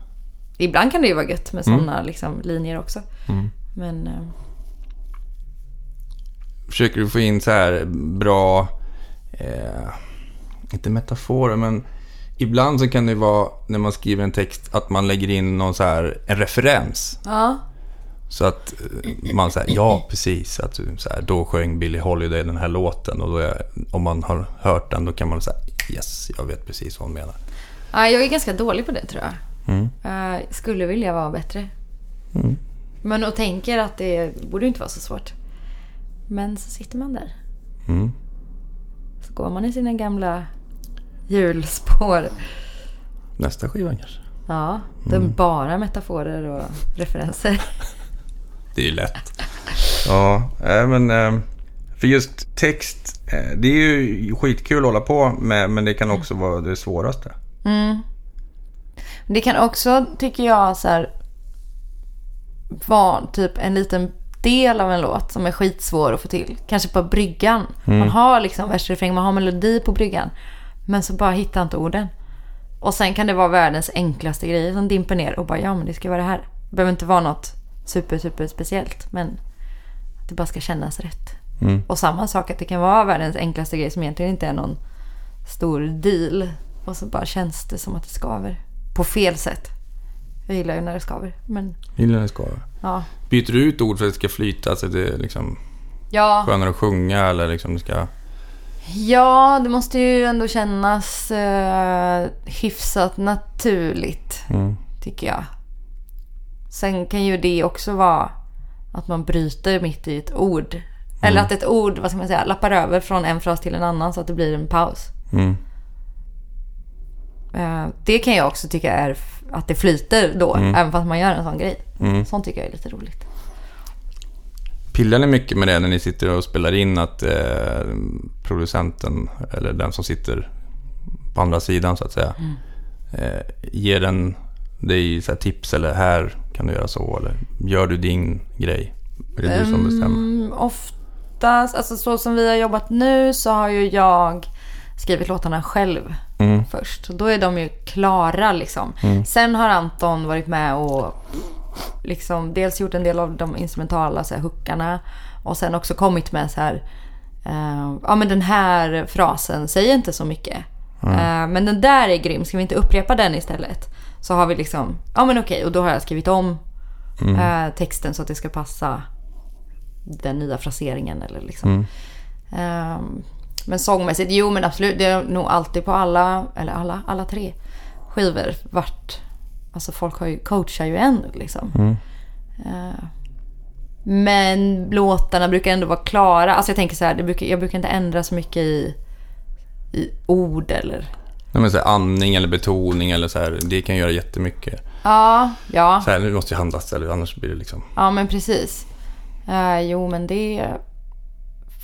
Speaker 2: Ibland kan det ju vara gött med sådana liksom, linjer också.
Speaker 1: Mm.
Speaker 2: Men eh,
Speaker 1: Försöker du få in så här bra, eh, inte metaforer, men ibland så kan det vara när man skriver en text att man lägger in någon så här, en referens.
Speaker 2: ja.
Speaker 1: Så att eh, man säger ja precis, att så här, då sjöng Billie Holiday den här låten och är, om man har hört den då kan man säga yes, jag vet precis vad hon menar.
Speaker 2: Ja, jag är ganska dålig på det tror jag.
Speaker 1: Mm.
Speaker 2: Jag skulle vilja vara bättre.
Speaker 1: Mm.
Speaker 2: Men och tänker att det borde inte vara så svårt. Men så sitter man där.
Speaker 1: Mm.
Speaker 2: Så går man i sina gamla hjulspår.
Speaker 1: Nästa skiva kanske.
Speaker 2: Ja, det är bara metaforer och referenser. [LAUGHS]
Speaker 1: Det är ju lätt. [LAUGHS] Ja, äh, men eh, för just text, eh, det är ju skitkul att hålla på med men det kan också vara det svåraste.
Speaker 2: Mm. Det kan också, tycker jag, så här, vara typ en liten del av en låt som är skitsvår att få till. Kanske på bryggan. Man har liksom versrefräng, man har melodi på bryggan. Men så bara hittar inte orden. Och sen kan det vara världens enklaste grejer som dimper ner och bara ja men det ska vara det här. Det behöver inte vara något super super speciellt men att det bara ska kännas rätt.
Speaker 1: Mm.
Speaker 2: Och samma sak att det kan vara världens enklaste grej som egentligen inte är någon stor deal. Och så bara känns det som att det skaver. På fel sätt. Jag gillar ju när det skaver. Men
Speaker 1: Gillar ska.
Speaker 2: ja.
Speaker 1: Byter du ut ord för att det ska flyta så att det är liksom
Speaker 2: Ja,
Speaker 1: skönare att sjunga eller liksom det ska...
Speaker 2: ja det måste ju ändå kännas eh, hyfsat naturligt.
Speaker 1: Mm.
Speaker 2: Tycker jag. Sen kan ju det också vara att man bryter mitt i ett ord. Eller att ett ord, vad ska man säga, lappar över från en fras till en annan så att det blir en paus.
Speaker 1: Mm.
Speaker 2: Eh, Det kan jag också tycka är att det flyter då, även fast man gör en sån grej.
Speaker 1: Mm.
Speaker 2: Sånt tycker jag är lite roligt.
Speaker 1: Pillar ni mycket med det när ni sitter och spelar in att eh, producenten, eller den som sitter på andra sidan så att säga, eh, ger den dig så här, tips eller här kan du göra så eller gör du din grej? Är det du som bestämmer?
Speaker 2: Mm, oftast, alltså så som vi har jobbat nu så har ju jag skrivit låtarna själv
Speaker 1: Mm.
Speaker 2: först. Då är de ju klara liksom. Sen har Anton varit med och liksom dels gjort en del av de instrumentala så här, hookarna och sen också kommit med så här eh, ja men den här frasen säger inte så mycket. Eh, men den där är grym, ska vi inte upprepa den istället? Så har vi liksom, ja men okej och då har jag skrivit om eh, texten så att det ska passa den nya fraseringen eller liksom. Ehm, men sångmässigt, jo men absolut. Det är nog alltid på alla, eller alla, alla tre skivor varit... Alltså folk har ju, coachar ju en liksom. Eh, men låtarna brukar ändå vara klara. Alltså jag tänker så här, brukar, jag brukar inte ändra så mycket i, i ord eller...
Speaker 1: Men så här, andning eller betoning eller så här, det kan göra jättemycket.
Speaker 2: Ja, ja.
Speaker 1: Så här, nu måste jag andas eller annars blir det liksom...
Speaker 2: Ja men precis. Eh, jo men det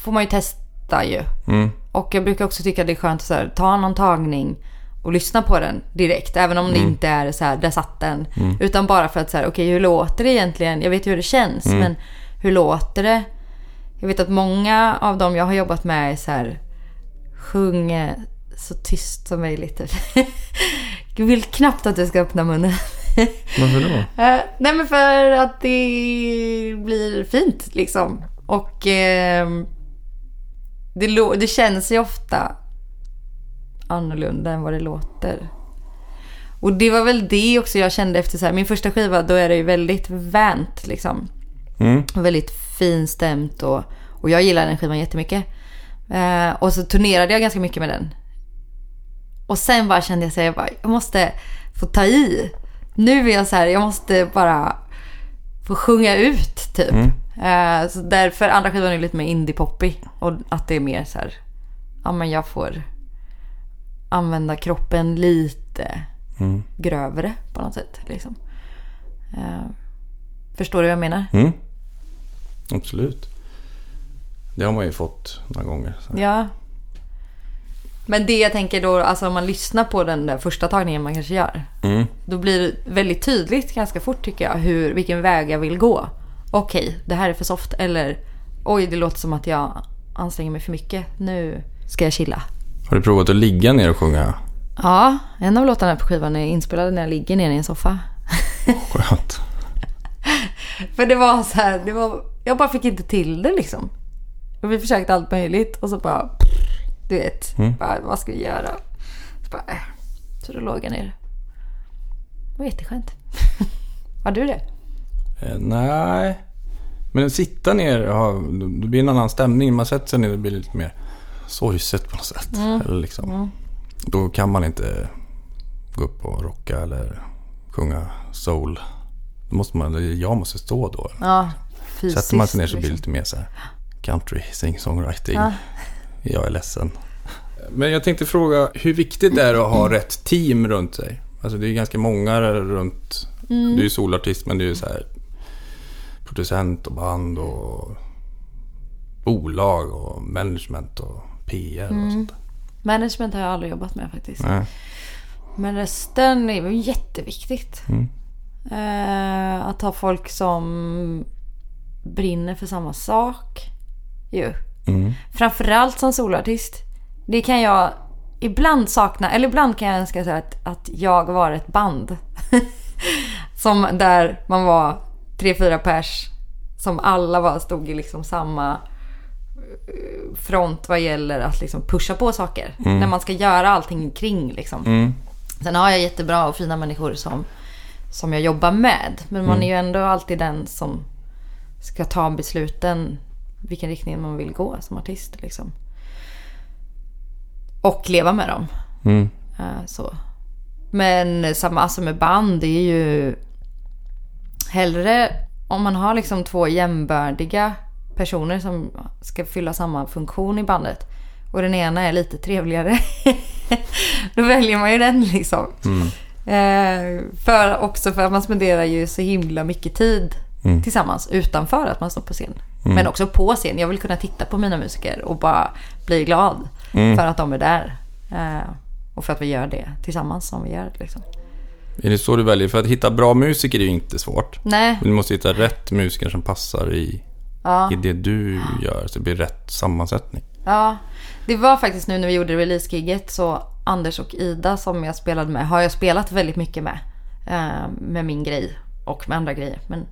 Speaker 2: får man ju testa ju.
Speaker 1: Mm.
Speaker 2: Och jag brukar också tycka det är skönt att så här, ta någon tagning och lyssna på den direkt. Även om det inte är så här, där satt den. Utan bara för att så här, okej hur låter det egentligen? Jag vet ju hur det känns, men hur låter det? Jag vet att många av dem jag har jobbat med är så här, sjunger så tyst som möjligt. [LAUGHS] Jag vill knappt att du ska öppna munnen. [LAUGHS]
Speaker 1: Varför då?
Speaker 2: Eh, nej men för att det blir fint liksom. Och ehm, det, det känns ju ofta annorlunda än vad det låter. Och det var väl det också jag kände efter så här, min första skiva då är det ju väldigt vänt liksom.
Speaker 1: Mm.
Speaker 2: Väldigt finstämt och, och jag gillar den skivan jättemycket. Eh, och så turnerade jag ganska mycket med den. Och sen bara kände jag så här, jag, bara, jag måste få ta i. Nu är jag så här, jag måste bara få sjunga ut typ. Eh, så därför andra skivan är lite mer indie-poppy. Och att det är mer så här, ja men jag får använda kroppen lite
Speaker 1: Mm.
Speaker 2: grövre på något sätt. Liksom. Eh, förstår du vad jag menar?
Speaker 1: Mm. Absolut. Det har man ju fått några gånger. Så.
Speaker 2: Ja. Men det jag tänker då, alltså om man lyssnar på den där första tagningen man kanske gör.
Speaker 1: Mm.
Speaker 2: Då blir det väldigt tydligt ganska fort tycker jag hur, vilken väg jag vill gå. Okej, det här är för soft. Eller oj, det låter som att jag anstränger mig för mycket. Nu ska jag chilla.
Speaker 1: Har du provat att ligga ner och sjunga?
Speaker 2: Ja, en av låtarna på skivan är inspelad när jag ligger ner i en soffa. [LAUGHS]
Speaker 1: Skönt.
Speaker 2: För det var så här, det var, jag bara fick inte till det liksom. Och vi försökte allt möjligt och så bara, du vet, bara, vad ska vi göra? Så, bara, äh. så då låg jag ner. Det var jätteskönt. [LAUGHS] Har du det?
Speaker 1: Eh, nej. Men att sitta ner, ja, det blir en annan stämning. Man sätter sig ner det blir lite mer sorgset på något sätt. Eller liksom. Då kan man inte gå upp och rocka eller sjunga soul. Då måste man, jag måste stå då.
Speaker 2: Ja, fysiskt.
Speaker 1: Sätter man sig ner så blir det
Speaker 2: liksom.
Speaker 1: lite mer så här country, sing-songwriting.
Speaker 2: Ja.
Speaker 1: Jag är ledsen. Men jag tänkte fråga hur viktigt det är att ha rätt team runt sig. Alltså det är ganska många runt.
Speaker 2: Mm.
Speaker 1: Du är ju solartist men du är så här producent och band och bolag och management och PR
Speaker 2: Mm.
Speaker 1: och sånt där.
Speaker 2: Management har jag aldrig jobbat med faktiskt.
Speaker 1: Nej.
Speaker 2: Men resten är ju jätteviktigt.
Speaker 1: Mm.
Speaker 2: Eh, att ha folk som brinner för samma sak. Ju.
Speaker 1: Mm.
Speaker 2: Framförallt som solartist. Det kan jag ibland sakna. Eller ibland kan jag önska säga att, att jag var ett band. [LAUGHS] som där man var tre, fyra pers. Som alla var, stod i liksom samma eh, front vad gäller att liksom pusha på saker. När man ska göra allting kring liksom.
Speaker 1: Mm.
Speaker 2: Sen har jag jättebra och fina människor som, som jag jobbar med. Men man är ju ändå alltid den som ska ta besluten vilken riktning man vill gå som artist. Liksom. Och leva med dem.
Speaker 1: Mm.
Speaker 2: Eh, så. Men samma alltså med band, det är ju hellre om man har liksom två jämbördiga personer som ska fylla samma funktion i bandet och den ena är lite trevligare. [LAUGHS] Då väljer man ju den liksom. Eh, för också för att man spenderar ju så himla mycket tid
Speaker 1: Mm.
Speaker 2: tillsammans utanför att man står på scen. Men också på scen. Jag vill kunna titta på mina musiker och bara bli glad
Speaker 1: Mm.
Speaker 2: för att de är där. Eh, och för att vi gör det tillsammans som vi gör det liksom.
Speaker 1: Är det så du väljer? För att hitta bra musiker är ju inte svårt.
Speaker 2: Nej,
Speaker 1: du måste hitta rätt musiker som passar i,
Speaker 2: ja.
Speaker 1: i det du gör. Så det blir rätt sammansättning.
Speaker 2: Ja, det var faktiskt nu när vi gjorde release-giget så Anders och Ida som jag spelade med har jag spelat väldigt mycket med. Eh, med min grej och med andra grejer. Men,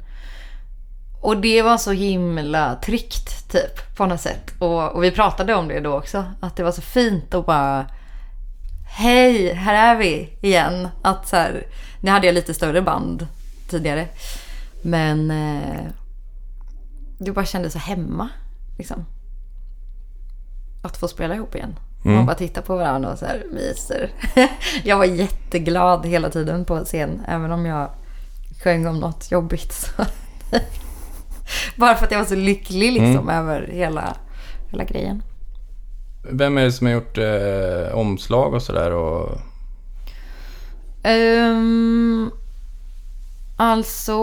Speaker 2: och det var så himla tryggt typ på något sätt. Och, och vi pratade om det då också. Att det var så fint att bara Hej, här är vi igen. Att så här, nu hade jag lite större band tidigare. Men eh, det bara kändes så hemma. Liksom. Att få spela ihop igen.
Speaker 1: Mm.
Speaker 2: Man bara tittar på varandra och så här myser. [LAUGHS] jag var jätteglad hela tiden på scen. Även om jag sjöng om något jobbigt. Så. [LAUGHS] bara för att jag var så lycklig liksom över hela, hela grejen.
Speaker 1: Vem är det som har gjort eh, omslag och sådär? Och...
Speaker 2: Um, alltså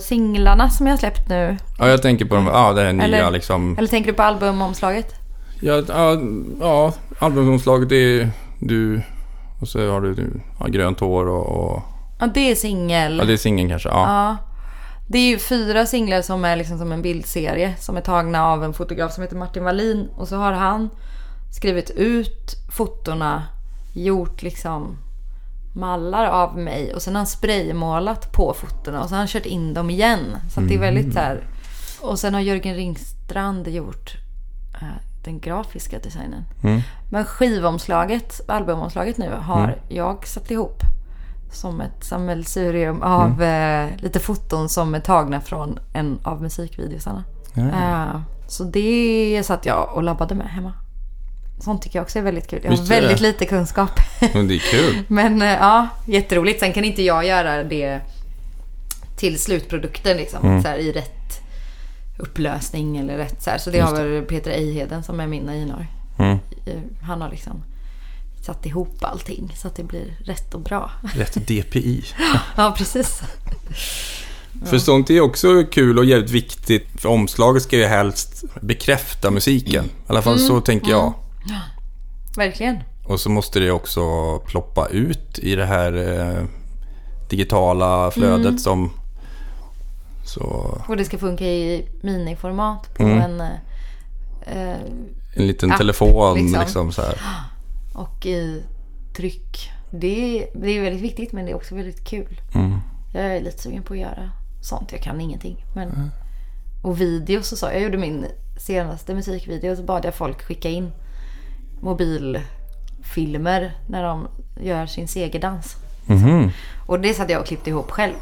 Speaker 2: singlarna som jag har släppt nu.
Speaker 1: Ja, jag tänker på de, ja, det här nya
Speaker 2: Eller-
Speaker 1: liksom.
Speaker 2: Eller tänker du på albumomslaget?
Speaker 1: Ja, ja, ja albumomslaget det är du och så har du ja, grönt hår och, och
Speaker 2: Ja, det är singel.
Speaker 1: ja, det är singeln kanske. Ja.
Speaker 2: Ja. Det är ju fyra singlar som är liksom som en bildserie som är tagna av en fotograf som heter Martin Wallin. Och så har han skrivit ut fotona, gjort liksom mallar av mig och sen har han spraymålat på fotona och så har han kört in dem igen. Så det är väldigt så här. Och sen har Jörgen Ringstrand gjort eh, den grafiska designen.
Speaker 1: Mm.
Speaker 2: Men skivomslaget, albumomslaget nu, har jag satt ihop. Som ett sammelsurium av eh, lite foton som är tagna från en av musikvideosarna.
Speaker 1: Ja, ja.
Speaker 2: Eh, så det satt jag och labbade med hemma. Sånt tycker jag också är väldigt kul. Jag har väldigt lite kunskap. [LAUGHS]
Speaker 1: Men det är kul. [LAUGHS]
Speaker 2: Men eh, ja, jätteroligt. Sen kan inte jag göra det till slutprodukten liksom. Så här, I rätt upplösning eller rätt så här. Så det har väl Peter Ejheden som är min A&R.
Speaker 1: Mm.
Speaker 2: Eh, Han har liksom satt ihop allting så att det blir rätt och bra.
Speaker 1: Rätt DPI. [LAUGHS]
Speaker 2: Ja, precis. [LAUGHS]
Speaker 1: För sånt är också kul och jävligt viktigt. För omslaget ska ju helst bekräfta musiken. I alla fall så tänker jag.
Speaker 2: Verkligen.
Speaker 1: Och så måste det också ploppa ut i det här eh, digitala flödet som... Så
Speaker 2: Och det ska funka i miniformat på
Speaker 1: Mm.
Speaker 2: en... eh, Eh,
Speaker 1: en liten
Speaker 2: App,
Speaker 1: telefon
Speaker 2: liksom.
Speaker 1: liksom, så här. [GASPS]
Speaker 2: och i tryck. Det, det är väldigt viktigt men det är också väldigt kul.
Speaker 1: Mm.
Speaker 2: Jag är lite sugen på att göra sånt. Jag kan ingenting. Men... Och videos och så. Jag gjorde min senaste musikvideo så bad jag folk skicka in mobilfilmer när de gör sin segerdans.
Speaker 1: Mhm.
Speaker 2: Och det satt jag och klippte ihop själv.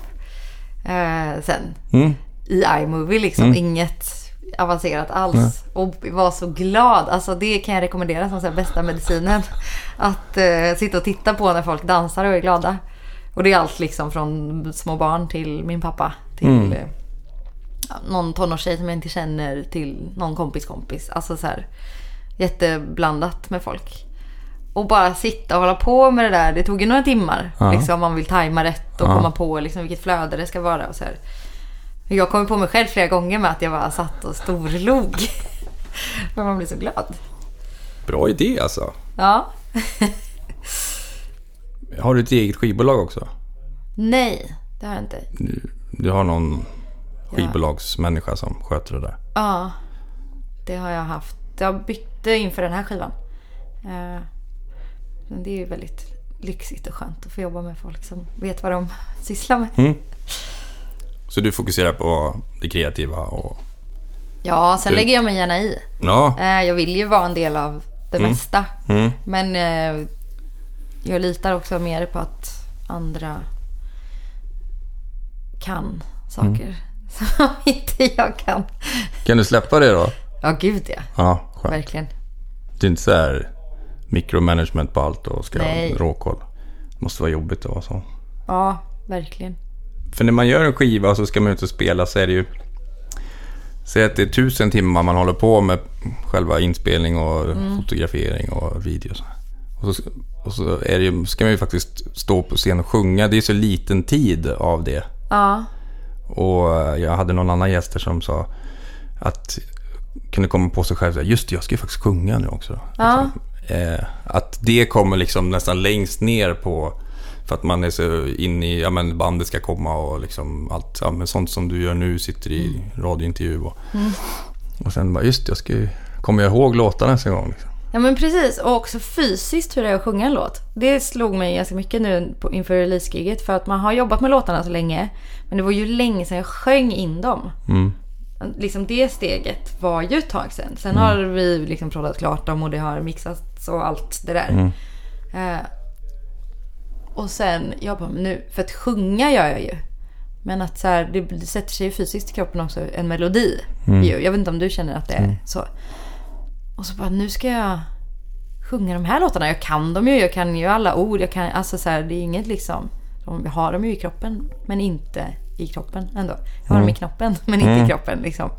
Speaker 2: Eh, sen
Speaker 1: Mm.
Speaker 2: i iMovie liksom. Inget avancerat alls. Och var så glad. Alltså det kan jag rekommendera som så bästa medicinen. Att eh, sitta och titta på när folk dansar och är glada. Och det är allt liksom från små barn till min pappa. Till eh, ja, någon tonårstjej som jag inte känner till någon kompis kompis. Alltså så här jätteblandat med folk. Och bara sitta och hålla på med det där. Det tog ju några timmar.
Speaker 1: Ja.
Speaker 2: Liksom, om man vill tajma rätt och
Speaker 1: Ja.
Speaker 2: komma på liksom, vilket flöde det ska vara. Och så här. Jag kom på mig själv flera gånger med att jag bara satt och storlog. [LAUGHS] För man blir så glad.
Speaker 1: Bra idé alltså.
Speaker 2: Ja. [LAUGHS]
Speaker 1: Har du ett eget skivbolag också?
Speaker 2: Nej, det har jag inte.
Speaker 1: Du, du har någon skivbolagsmänniska som sköter det där?
Speaker 2: Ja, det har jag haft. Jag bytte inför den här skivan. Eh, Men det är ju väldigt lyxigt och skönt att få jobba med folk som vet vad de sysslar med.
Speaker 1: Mm. [LAUGHS] Så du fokuserar på det kreativa och...
Speaker 2: Ja, sen
Speaker 1: Du-
Speaker 2: lägger jag mig gärna i.
Speaker 1: Ja.
Speaker 2: Eh, Jag vill ju vara en del av det mesta.
Speaker 1: Mm.
Speaker 2: Men eh, jag litar också mer på att andra kan saker [LAUGHS] som inte jag kan.
Speaker 1: Kan du släppa det då?
Speaker 2: Ja, gud ja.
Speaker 1: Ja, skönt.
Speaker 2: Verkligen.
Speaker 1: Det är inte så här mikromanagement på allt och ska
Speaker 2: Nej.
Speaker 1: ha råkoll. Det måste vara jobbigt att vara så.
Speaker 2: Ja, verkligen.
Speaker 1: För när man gör en skiva så ska man ut och spela så är det ju... Säg att det är tusen timmar man håller på med själva inspelning och fotografering och video. och så. Och så, och är det ju, ska man ju faktiskt stå på scen och sjunga. Det är så liten tid av det.
Speaker 2: Ja,
Speaker 1: Och eh, jag hade någon annan gäster som sa att kunde komma på sig själv så här, just det, jag ska ju faktiskt sjunga nu också.
Speaker 2: Ja.
Speaker 1: Liksom, eh, att det kommer liksom nästan längst ner på för att man är så inne i, ja men bandet ska komma och liksom allt, ja men sånt som du gör nu, sitter i radiointervju och, och sen bara, just jag ska ju kommer jag ihåg låtarna nästa gång. Liksom.
Speaker 2: Ja men precis, och också fysiskt hur det är att sjunga en låt. Det slog mig ganska mycket nu på, inför releasegiget för att man har jobbat med låtarna så länge. Men det var ju länge sedan jag sjöng in dem.
Speaker 1: Mm.
Speaker 2: Liksom det steget var ju ett tag sedan. Sen har vi liksom proddat klart dem och det har mixats och allt det där.
Speaker 1: Mm.
Speaker 2: Eh, och sen, jag bara, men nu, för att sjunga gör jag ju. Men att så här, det sätter sig ju fysiskt i kroppen också, en melodi.
Speaker 1: Mm.
Speaker 2: Ju. Jag vet inte om du känner att det är så. Och så bara, nu ska jag sjunga de här låtarna. Jag kan dem ju, jag kan ju alla ord. Jag kan, alltså så här, det är inget liksom, jag har dem ju i kroppen, men inte i kroppen ändå. Jag har dem i knoppen, [LAUGHS] men inte i kroppen liksom.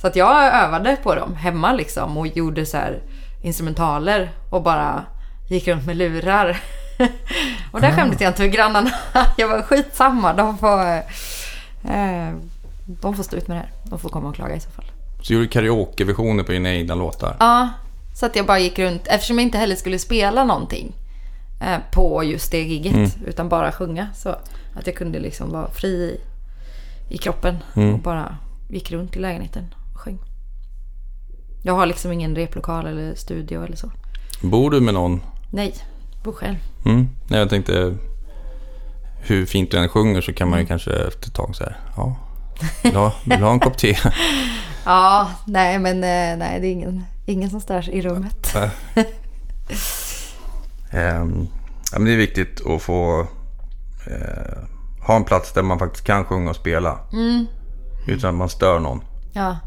Speaker 2: Så att jag övade på dem hemma liksom och gjorde så här instrumentaler och bara gick runt med lurar. [LAUGHS] [LAUGHS] och där skämdes jag inte för grannarna. [LAUGHS] jag var skitsamma. De får, eh, de får stå ut med det här. De får komma och klaga i så fall.
Speaker 1: Så gjorde du karaokeversioner på dina egna låtar.
Speaker 2: Ja, så att jag bara gick runt. Eftersom jag inte heller skulle spela någonting eh, på just det giget. Utan bara sjunga. Så att jag kunde liksom vara fri i, i kroppen. Och bara gick runt i lägenheten och sjöng. Jag har liksom ingen replokal eller studio eller så.
Speaker 1: Bor du med någon?
Speaker 2: Nej, bor själv.
Speaker 1: Mm. Nej, jag tänkte hur fint du än sjunger så kan man ju kanske efter ett tag säga ja, vill ha, vill ha en kopp te? [LAUGHS]
Speaker 2: Ja, nej men eh, nej, det är ingen, ingen som störs i rummet. [LAUGHS]
Speaker 1: Ehm, ja, men det är viktigt att få eh, ha en plats där man faktiskt kan sjunga och spela. Utan att man stör någon.
Speaker 2: Ja.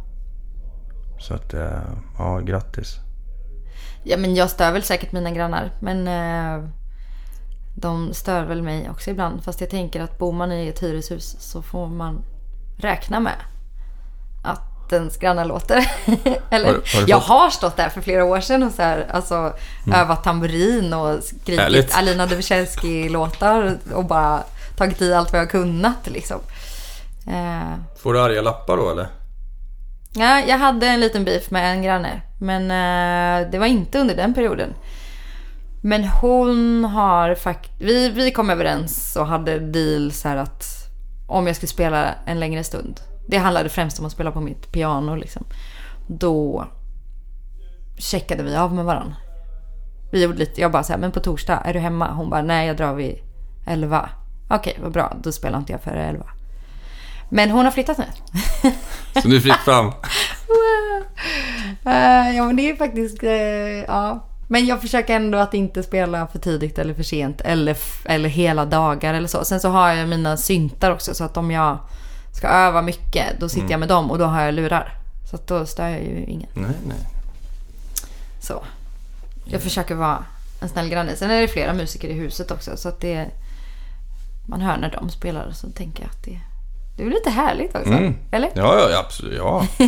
Speaker 1: Så att, eh, ja, grattis.
Speaker 2: Ja, men jag stör väl säkert mina grannar. Men eh, de stör väl mig också ibland. Fast jag tänker att bor man i ett hyreshus så får man räkna med att ens grannar låter. [LAUGHS] Eller,
Speaker 1: Har har
Speaker 2: jag har stått där för flera år sedan och så här, alltså, övat tamburin och skrikit
Speaker 1: Härligt.
Speaker 2: Alina Dubiczelski-låtar och bara tagit i allt vad jag kunnat. Liksom. Eh,
Speaker 1: Får du arga lappar då eller?
Speaker 2: Ja, jag hade en liten beef med en granne. Men eh, det var inte under den perioden. Men hon har faktiskt... Vi, vi kom överens och hade deal så här att om jag skulle spela en längre stund. Det handlade främst om att spela på mitt piano liksom. Då checkade vi av med varandra. Vi gjorde lite, jag bara så här, men på torsdag, är du hemma? Hon bara, nej jag drar vid 11. Okej, vad bra, då spelar inte jag före 11. Men hon har flyttat nu.
Speaker 1: Så nu är fritt fram. [LAUGHS]
Speaker 2: Eh, ja men det är faktiskt, eh, ja. Men jag försöker ändå att inte spela för tidigt eller för sent eller, eller hela dagar eller så. Sen så har jag mina syntar också så att om jag ska öva mycket då sitter jag med dem och då har jag lurar. Så att då stör jag ju ingen.
Speaker 1: Nej, nej.
Speaker 2: Så. Jag försöker vara en snäll granne. Sen är det flera musiker i huset också så att det man hör när de spelar så tänker jag att det, det är lite härligt också.
Speaker 1: Mm.
Speaker 2: Eller?
Speaker 1: Ja, ja, absolut. Ja. [LAUGHS]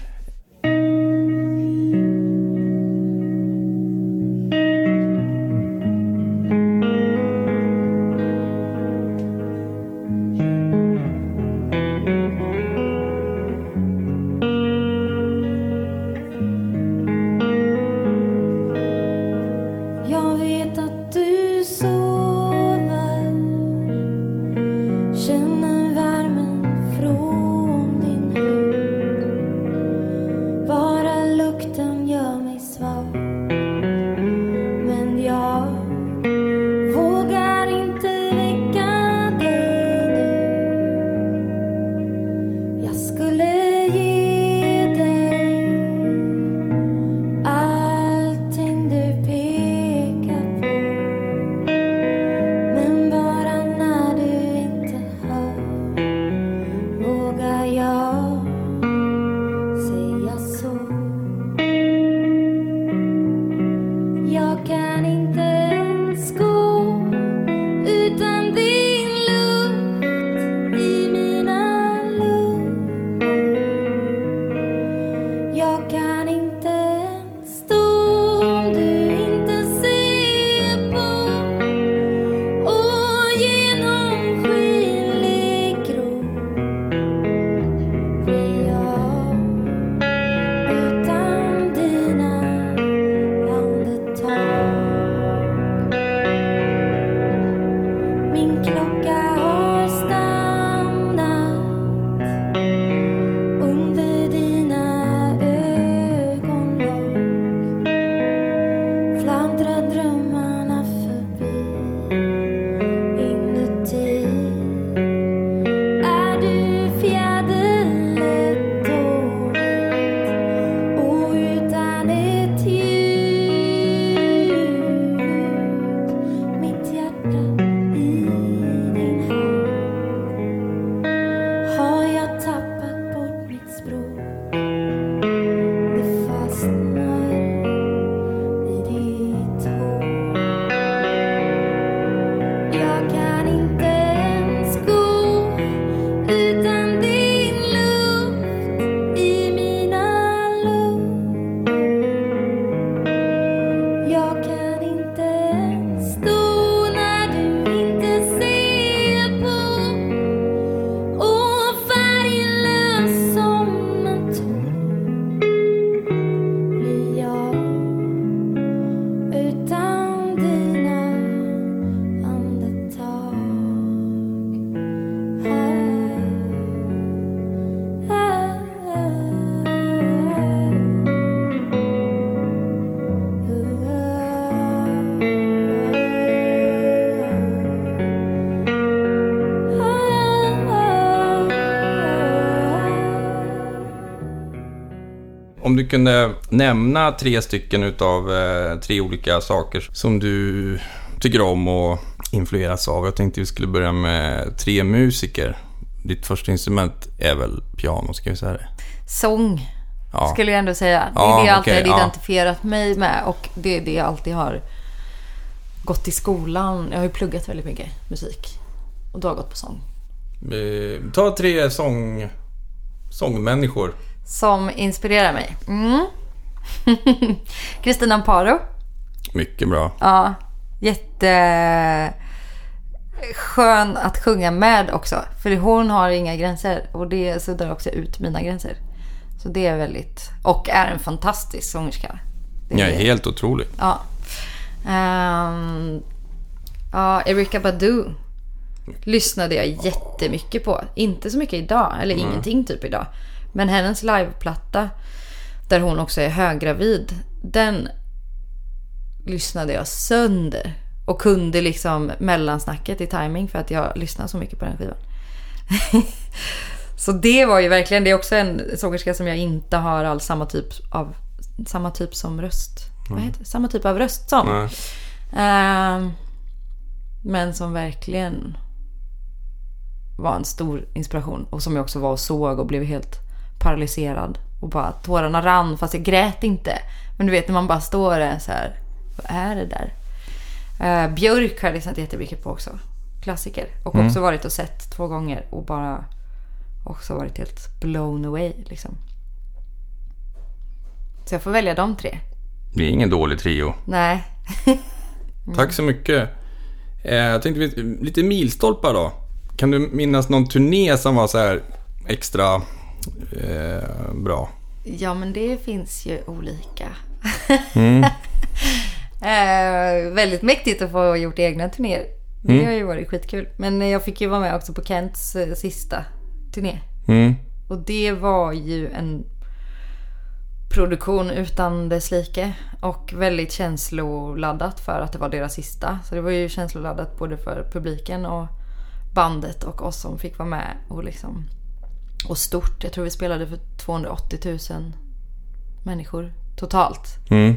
Speaker 3: and
Speaker 1: then school. Kunde nämna tre stycken utav eh, tre olika saker som du tycker om och influeras av. Jag tänkte vi skulle börja med tre musiker. Ditt första instrument är väl piano, ska vi säga det?
Speaker 2: Sång
Speaker 1: Ja.
Speaker 2: skulle jag ändå säga. Det är
Speaker 1: Ja,
Speaker 2: det jag alltid
Speaker 1: okej,
Speaker 2: har
Speaker 1: ja.
Speaker 2: identifierat mig med och det är det jag alltid har gått i skolan. Jag har ju pluggat väldigt mycket musik och du har gått på sång.
Speaker 1: Eh, ta tre sång, sångmänniskor.
Speaker 2: Som inspirerar mig. Mm. [LAUGHS] Kristina Amparo.
Speaker 1: Mycket bra.
Speaker 2: Ja, jätte skön att sjunga med också. För hon har inga gränser och det suddar också ut mina gränser. Så det är väldigt... Och är en fantastisk sångerska.
Speaker 1: Ja, helt otrolig.
Speaker 2: Ja. Ehm, ja, Erika Badu lyssnade jag jättemycket på. Inte så mycket idag, eller ingenting typ idag. Men hennes liveplatta, där hon också är höggravid, den lyssnade jag sönder. Och kunde liksom mellansnacket i timing för att jag lyssnade så mycket på den skivan. [LAUGHS] så det var ju verkligen, det är också en sångerska som jag inte har alls samma typ av, samma typ som röst. Vad heter det? Samma typ av röst som. Ehm, men som verkligen var en stor inspiration. Och som jag också var och såg och blev helt paralyserad. Och bara tårarna rann fast jag grät inte. Men du vet när man bara står där så här. Vad är det där? Uh, Björk har jag lyssnat jättemycket på också. Klassiker. Och också varit och sett två gånger. Och bara också varit helt blown away liksom. Så jag får välja de tre.
Speaker 1: Det är ingen dålig trio.
Speaker 2: Nej. [LAUGHS]
Speaker 1: Tack så mycket. Eh, jag tänkte lite milstolpar då. Kan du minnas någon turné som var så här extra eh, bra?
Speaker 2: Ja, men det finns ju olika.
Speaker 1: Mm. [LAUGHS]
Speaker 2: eh, väldigt mäktigt att få gjort egna turnéer. Det
Speaker 1: Mm.
Speaker 2: har ju varit skitkul. Men jag fick ju vara med också på Kents eh, sista turné.
Speaker 1: Mm.
Speaker 2: Och det var ju en produktion utan dess like. Och väldigt känsloladdat för att det var deras sista. Så det var ju känsloladdat både för publiken och bandet och oss som fick vara med. Och, liksom, och stort. Jag tror vi spelade för 280 000 människor totalt.
Speaker 1: Mm.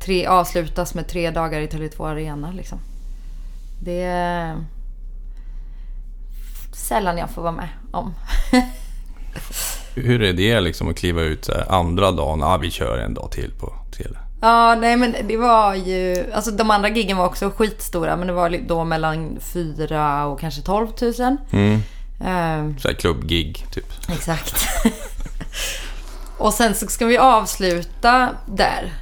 Speaker 2: Tre, avslutas med tre dagar i Tele2 Arena liksom. Det är sällan jag får vara med om. [LAUGHS]
Speaker 1: Hur är det liksom att kliva ut så andra dagen? Ja, vi kör en dag till på tele.
Speaker 2: Ja, nej men det var ju... Alltså de andra giggen var också skitstora. Men det var då mellan 4 och kanske 12 000.
Speaker 1: Mm.
Speaker 2: Ehm,
Speaker 1: Så här klubbgig, typ.
Speaker 2: exakt. [LAUGHS] och sen så ska vi avsluta där.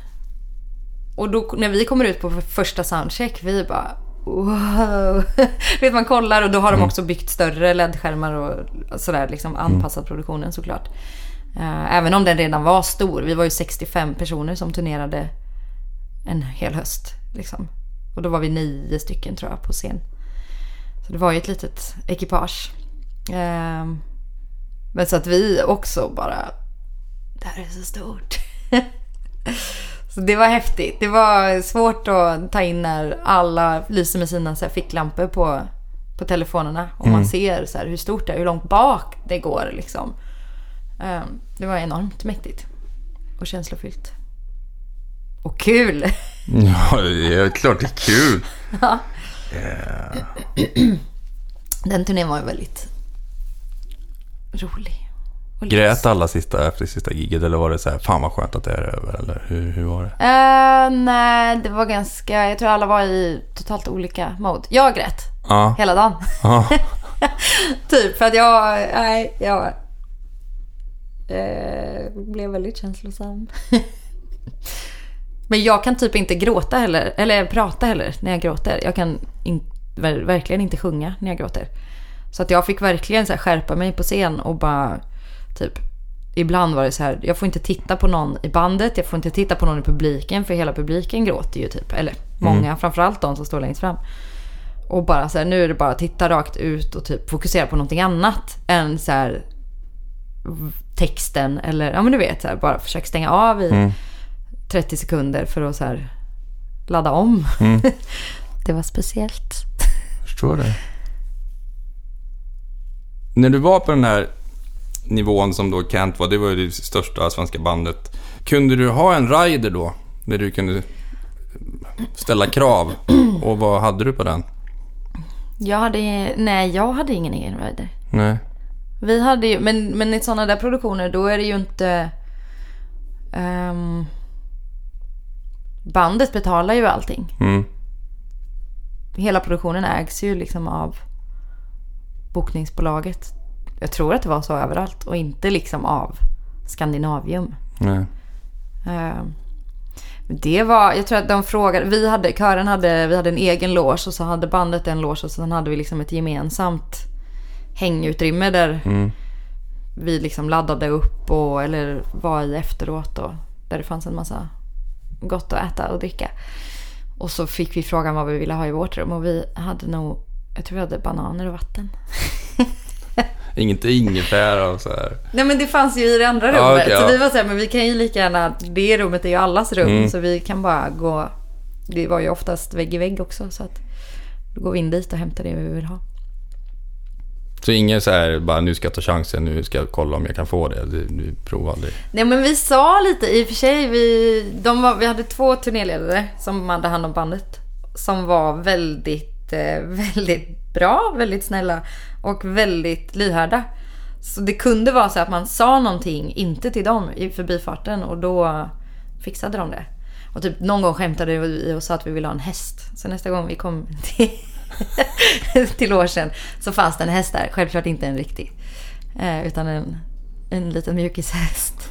Speaker 2: Och då när vi kommer ut på första soundcheck, vi bara wow. [LAUGHS] Vet man kollar och då har de också byggt större LED-skärmar och sådär liksom anpassat produktionen såklart. Eh, Även om den redan var stor. Vi var ju 65 personer som turnerade en hel höst. Liksom. Och då var vi nio stycken tror jag på scen. Så det var ju ett litet ekipage. Ehm, Men så att vi också bara... Det här är så stort. [LAUGHS] så det var häftigt. Det var svårt att ta in när alla lyser med sina så här ficklampor på, på telefonerna. Och man ser så här hur stort det är, hur långt bak det går liksom. Ehm, Det var enormt mäktigt. Och känslofyllt. Och kul! [LAUGHS]
Speaker 1: Ja, det är klart det är kul. [LAUGHS] [CLEARS THROAT]
Speaker 2: Den turnén var ju väldigt rolig.
Speaker 1: Grät alla sista, efter sista giget eller var det så här, fan vad skönt att det är över? Eller hur, hur var det?
Speaker 2: Eh, nej, det var ganska... Jag tror alla var i totalt olika mode. Jag grät
Speaker 1: Ja,
Speaker 2: hela dagen.
Speaker 1: ja. [LAUGHS]
Speaker 2: typ för att jag... Nej, jag... eh, blev väldigt känslosam. [LAUGHS] Men jag kan typ inte gråta heller. Eller prata heller när jag gråter. Jag kan in, ver, verkligen inte sjunga när jag gråter. Så att jag fick verkligen så skärpa mig på scen och bara typ Ibland var det så här, jag får inte titta på någon i bandet, jag får inte titta på någon i publiken för hela publiken gråter ju typ. Eller många, framförallt de som står längst fram. Och bara så här, nu är det bara att titta rakt ut och typ fokusera på någonting annat än så här texten eller ja men du vet så här, bara försök stänga av i 30 sekunder för att så här ladda om. [LAUGHS] det var speciellt.
Speaker 1: Förstår det. När du var på den här nivån som då Kent var. Det var ju det största svenska bandet. Kunde du ha en rider då? Där du kunde ställa krav? Och vad hade du på den?
Speaker 2: Jag hade, nej jag hade ingen egen rider.
Speaker 1: Nej.
Speaker 2: Vi hade ju, men, men i sådana där produktioner då är det ju inte... ehm, bandet betalar ju allting.
Speaker 1: Mm.
Speaker 2: Hela produktionen ägs ju liksom av bokningsbolaget. Jag tror att det var så överallt och inte liksom av Skandinavium.
Speaker 1: Nej.
Speaker 2: Men Det var, jag tror att de frågade, vi hade, kören hade, vi hade en egen loge och så hade bandet en loge och sen hade vi liksom ett gemensamt hängutrymme där
Speaker 1: Mm.
Speaker 2: vi liksom laddade upp och, eller var i efteråt och där det fanns en massa gott att äta och dricka. Och så fick vi frågan vad vi ville ha i vårt rum och vi hade nog, jag tror vi hade bananer och vatten. [LAUGHS]
Speaker 1: Inget ingefära och så här.
Speaker 2: Nej men det fanns ju i det andra rummet.
Speaker 1: Ja, okej,
Speaker 2: så
Speaker 1: ja.
Speaker 2: vi var såhär, men vi kan ju lika gärna, det rummet är ju allas rum
Speaker 1: Mm.
Speaker 2: så vi kan bara gå, det var ju oftast vägg i vägg också så att då går vi in dit och hämtar det vi vill ha.
Speaker 1: Så inget så här, bara nu ska jag ta chansen, nu ska jag kolla om jag kan få det. Du, du provar aldrig.
Speaker 2: Nej men vi sa lite, i och för sig, vi, de var, vi hade två turnéledare som hade hand om bandet. Som var väldigt, Eh, väldigt bra, väldigt snälla och väldigt lyhörda. Så det kunde vara så att man sa någonting, inte till dem i förbifarten och då fixade de det. Och typ någon gång skämtade vi och sa att vi ville ha en häst. Så nästa gång vi kom till, [LAUGHS] till logen så fanns det en häst där. Självklart inte en riktig. Eh, utan en, en liten mjukishäst.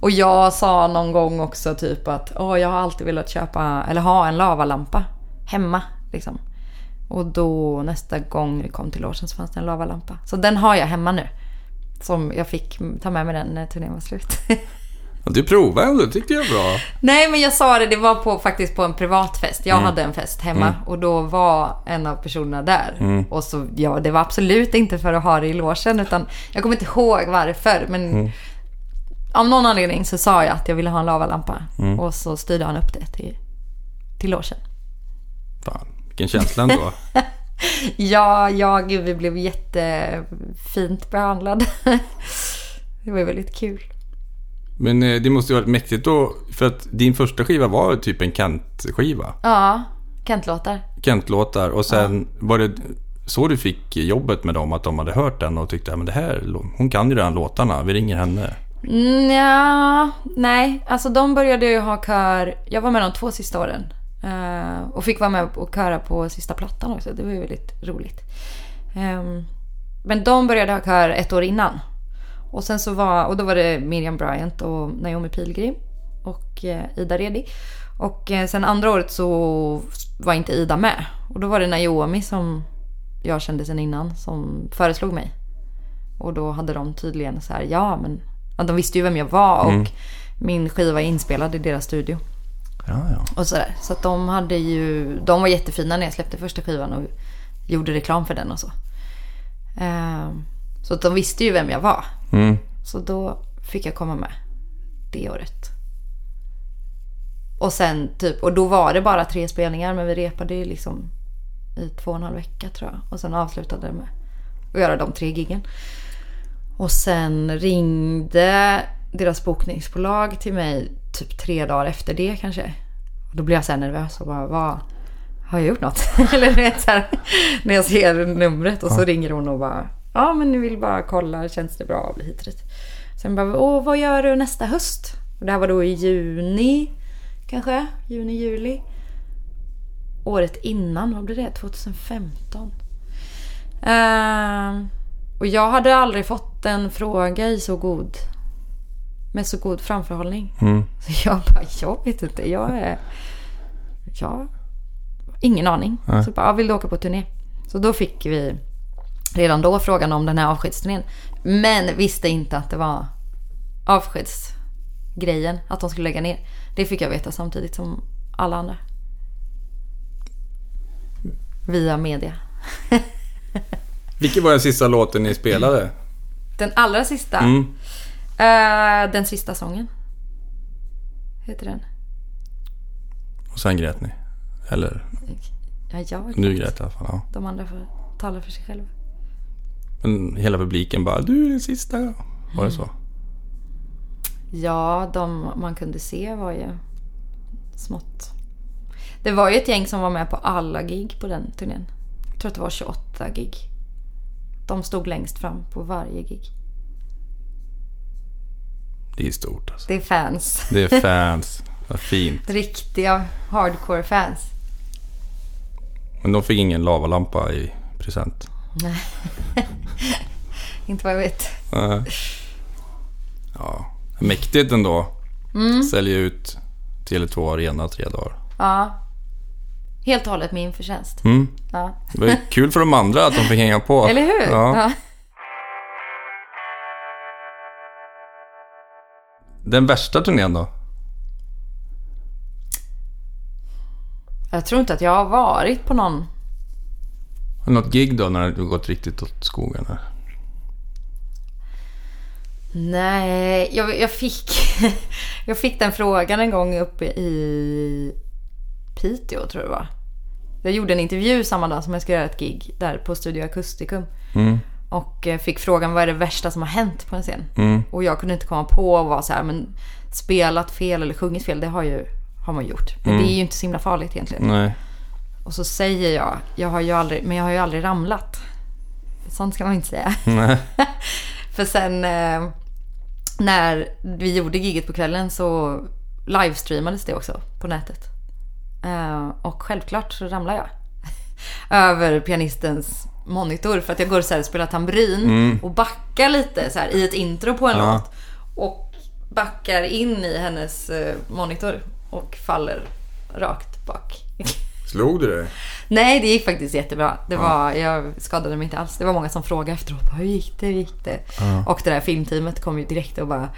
Speaker 2: Och jag sa någon gång också typ att Åh, jag har alltid velat köpa eller ha en lavalampa hemma. Liksom. Och då nästa gång vi kom till logen så fanns det en lavalampa. Så den har jag hemma nu. Som jag fick ta med mig den när turnén var slut. [LAUGHS]
Speaker 1: Du provade ändå, det tyckte jag var bra.
Speaker 2: Nej men jag sa det, det var på, faktiskt på en privat fest. Jag
Speaker 1: Mm.
Speaker 2: hade en fest hemma och då var en av personerna där.
Speaker 1: Mm.
Speaker 2: Och så, ja det var absolut inte för att ha det i logen utan jag kommer inte ihåg varför men
Speaker 1: Mm.
Speaker 2: av någon anledning så sa jag att jag ville ha en lavalampa.
Speaker 1: Mm.
Speaker 2: Och så styrde han upp det till, till logen.
Speaker 1: Fan, vilken känsla ändå. [LAUGHS]
Speaker 2: Ja, ja gud vi blev jättefint behandlade. [LAUGHS] det var ju väldigt kul.
Speaker 1: Men eh, det måste ju varit mäktigt då, för att din första skiva var typ en Kent-skiva.
Speaker 2: Ja, Kent-låtar.
Speaker 1: Kent-låtar och sen var det så du fick jobbet med dem, att de hade hört den och tyckte att det här, hon kan ju redan låtarna, vi ringer henne.
Speaker 2: Mm, ja, nej. Alltså de började ju ha kör. Jag var med de två sista åren. Eh, och fick vara med och köra på sista plattan också. Det var ju väldigt roligt. Ehm, men de började ha kör ett år innan. Och sen så var, och då var det Miriam Bryant och Naomi Pilgrim. Och eh, Ida Redi. Och eh, sen andra året så var inte Ida med. Och då var det Naomi som jag kände sen innan som föreslog mig. Och då hade de tydligen så här, ja men ja, de visste ju vem jag var och min skiva är inspelad i deras studio.
Speaker 1: Ja, ja.
Speaker 2: Och sådär. Så att de hade ju, de var jättefina när jag släppte första skivan och gjorde reklam för den och så. Ehm, så att de visste ju vem jag var.
Speaker 1: Mm.
Speaker 2: Så då fick jag komma med det året. Och sen typ, och då var det bara tre spelningar men vi repade ju liksom i två och en halv vecka tror jag. Och sen avslutade det med att göra de tre giggen. Och sen ringde deras bokningsbolag till mig typ tre dagar efter det kanske. Då blev jag så här nervös och bara, vad har jag gjort något? [LAUGHS] Eller du vet så här, när jag ser numret och så ringer hon och bara, ja men ni vill bara kolla, känns det bra? Hit och dit. Sen bara, åh vad gör du nästa höst? Och det här var då i juni kanske, juni, juli. Året innan, vad blev det? 2015. Ehm, och jag hade aldrig fått en fråga i så god med så god framförhållning.
Speaker 1: Mm.
Speaker 2: Så jag bara, jag vet inte. Jag är... Jag... Ingen aning.
Speaker 1: Nej.
Speaker 2: Så bara, vill du åka på turné? Så då fick vi redan då frågan om den här avskedsturnén. Men visste inte att det var avskedsgrejen. Att de skulle lägga ner. Det fick jag veta samtidigt som alla andra. Via media. [LAUGHS]
Speaker 1: Vilken var den sista låten ni spelade?
Speaker 2: Den allra sista.
Speaker 1: Mm.
Speaker 2: Eh, den sista sången. Heter den.
Speaker 1: Och sen grät ni? Eller?
Speaker 2: Ja, jag
Speaker 1: Du grät i alla fall, ja.
Speaker 2: De andra får tala för sig själva.
Speaker 1: Men hela publiken bara, du är den sista. Var det så?
Speaker 2: Ja, de man kunde se var ju smått. Det var ju ett gäng som var med på alla gig på den turnén. Jag tror att det var 28 gig. De stod längst fram på varje gig.
Speaker 1: Det är stort alltså.
Speaker 2: Det är fans.
Speaker 1: Det är [LAUGHS] fans. Vad fint.
Speaker 2: Riktiga hardcore fans.
Speaker 1: Men de fick ingen lavalampa i present.
Speaker 2: Nej. [LAUGHS] Inte vad jag vet.
Speaker 1: Nej. Ja, mäktigt ändå.
Speaker 2: Mm.
Speaker 1: Sälja ut Tele2 Arena tre dagar.
Speaker 2: Ja. Helt och hållet min förtjänst.
Speaker 1: Mm.
Speaker 2: Ja.
Speaker 1: Det var kul för de andra att de fick hänga på. [LAUGHS]
Speaker 2: Eller hur?
Speaker 1: Ja. Den värsta turnén då?
Speaker 2: Jag tror inte att jag har varit på någon.
Speaker 1: Något gig då när det gått riktigt åt skogen? Här?
Speaker 2: Nej, jag, jag, fick, [LAUGHS] jag fick den frågan en gång uppe i Piteå tror jag det var. Jag gjorde en intervju samma dag som jag skulle göra ett gig där på Studio Acousticum.
Speaker 1: Mm.
Speaker 2: Och eh, fick frågan vad är det värsta som har hänt på en scen?
Speaker 1: Mm.
Speaker 2: Och jag kunde inte komma på och vara så här, men spelat fel eller sjungit fel, det har, ju, har man gjort. Men
Speaker 1: Mm.
Speaker 2: det är ju inte så himla farligt egentligen.
Speaker 1: Nej.
Speaker 2: Och så säger jag, jag har ju aldrig, men jag har ju aldrig ramlat. Sånt ska man inte säga. [LAUGHS] För sen eh, när vi gjorde giget på kvällen så livestreamades det också på nätet. Eh, och självklart så ramlade jag. [LAUGHS] Över pianistens monitor för att jag går så här och spelar tamburin och backar lite så här i ett intro på en
Speaker 1: Ja.
Speaker 2: låt. Och backar in i hennes eh, monitor och faller rakt bak. [LAUGHS]
Speaker 1: Slog du dig?
Speaker 2: Nej, det gick faktiskt jättebra. Det var, Jag skadade mig inte alls. Det var många som frågade efteråt. Hur gick det? Hur gick det? Och det där filmteamet kom ju direkt och bara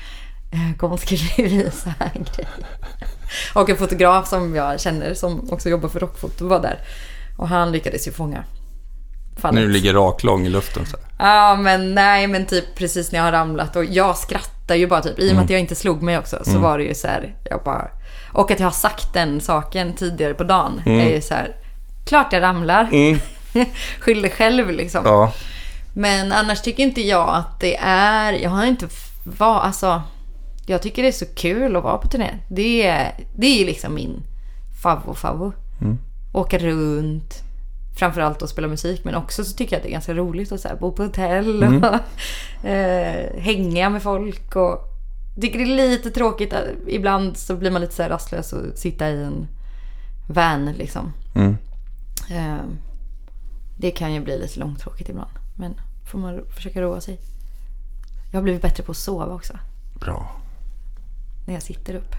Speaker 2: "Eh, Kom och skriv visa en grej. [LAUGHS] Och en fotograf som jag känner som också jobbar för Rockfoto var där. Och han lyckades ju fånga fallet.
Speaker 1: Du ligger raklång i luften så.
Speaker 2: Ja, men nej, men typ precis när jag har ramlat och jag skrattar ju bara typ. I och med att jag inte slog mig också så var det ju så här, jag bara... Och att jag har sagt den saken tidigare på dagen är ju så här, klart jag ramlar. [LAUGHS] Skyll dig själv liksom.
Speaker 1: Ja.
Speaker 2: Men annars tycker inte jag att det är, jag har inte var, alltså, jag tycker det är så kul att vara på turné. Det är, det är liksom min favvo favvo. Åka runt, framförallt att spela musik, men också så tycker jag att det är ganska roligt att så bo på hotell och [LAUGHS] eh, hänga med folk. Och, tycker det är lite tråkigt, att, ibland så blir man lite så här rastlös och sitta i en van liksom.
Speaker 1: Mm.
Speaker 2: Eh, det kan ju bli lite långtråkigt ibland. Men får man försöka roa sig. Jag har blivit bättre på att sova också.
Speaker 1: Bra.
Speaker 2: När jag sitter upp.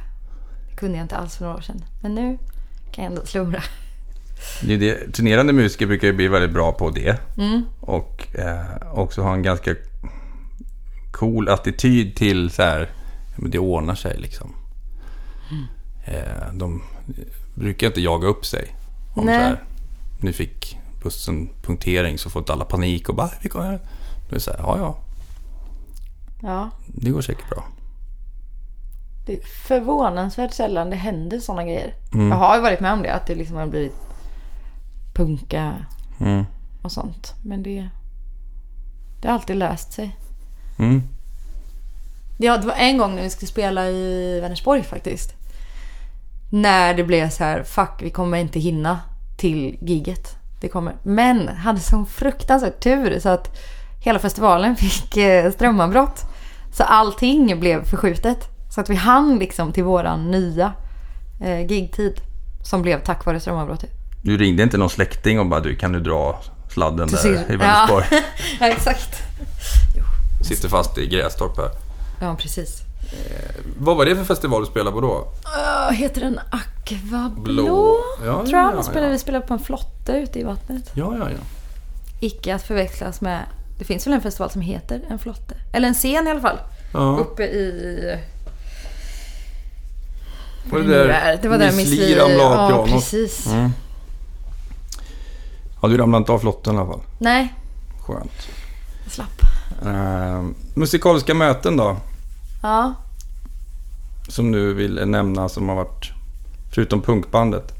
Speaker 2: Det kunde jag inte alls för några år sedan. Men nu kan jag ändå slumra.
Speaker 1: Det det. Turnerande musiker brukar ju bli väldigt bra på det.
Speaker 2: Mm.
Speaker 1: Och eh, också ha en ganska cool attityd till så här, det ordnar sig liksom.
Speaker 2: Mm.
Speaker 1: Eh, de brukar inte jaga upp sig. Om
Speaker 2: Nej.
Speaker 1: så här, nu fick bussen punktering så får alla panik och bara, vi kommer. Det är så här, ja ja,
Speaker 2: Ja,
Speaker 1: det går säkert bra.
Speaker 2: det är förvånansvärt sällan det händer sådana grejer.
Speaker 1: Mm.
Speaker 2: Jag har ju varit med om det. Att det liksom har blivit punka
Speaker 1: Mm.
Speaker 2: och sånt. Men det, det har alltid löst sig.
Speaker 1: Mm.
Speaker 2: Ja, det var en gång när vi skulle spela i Vänersborg faktiskt. När det blev så här, fuck vi kommer inte hinna till giget. Det kommer. Men hade sån fruktansvärt tur så att hela festivalen fick eh, strömavbrott. Så allting blev förskjutet. Så att vi hann liksom till våran nya eh, gigtid. Som blev tack vare strömavbrottet.
Speaker 1: Du ringde inte någon släkting och bara, du kan du dra sladden där i Vänersborg?
Speaker 2: Ja. [LAUGHS] ja, exakt.
Speaker 1: Sitter fast i Grästorp här.
Speaker 2: Ja, precis.
Speaker 1: Vad var det för festival du spelade på då?
Speaker 2: Uh, heter den Aqua Blå?
Speaker 1: Blå. Ja,
Speaker 2: tror
Speaker 1: ja,
Speaker 2: jag.
Speaker 1: ja,
Speaker 2: spelade,
Speaker 1: ja.
Speaker 2: Vi spelade på en flotte ute i vattnet.
Speaker 1: Ja, ja, ja.
Speaker 2: Icke att förväxlas med... Det finns väl en festival som heter en flotte? Eller en scen i alla fall.
Speaker 1: ja.
Speaker 2: Uppe i...
Speaker 1: Var
Speaker 2: det nu är. Det var där Miss Li...
Speaker 1: ramlade av
Speaker 2: Ja, precis.
Speaker 1: Mm. Ja, du ramlade inte av flotten i alla fall.
Speaker 2: Nej,
Speaker 1: Skönt.
Speaker 2: jag slapp.
Speaker 1: Eh, musikaliska möten då?
Speaker 2: Ja.
Speaker 1: Som du vill nämna som har varit, förutom punkbandet.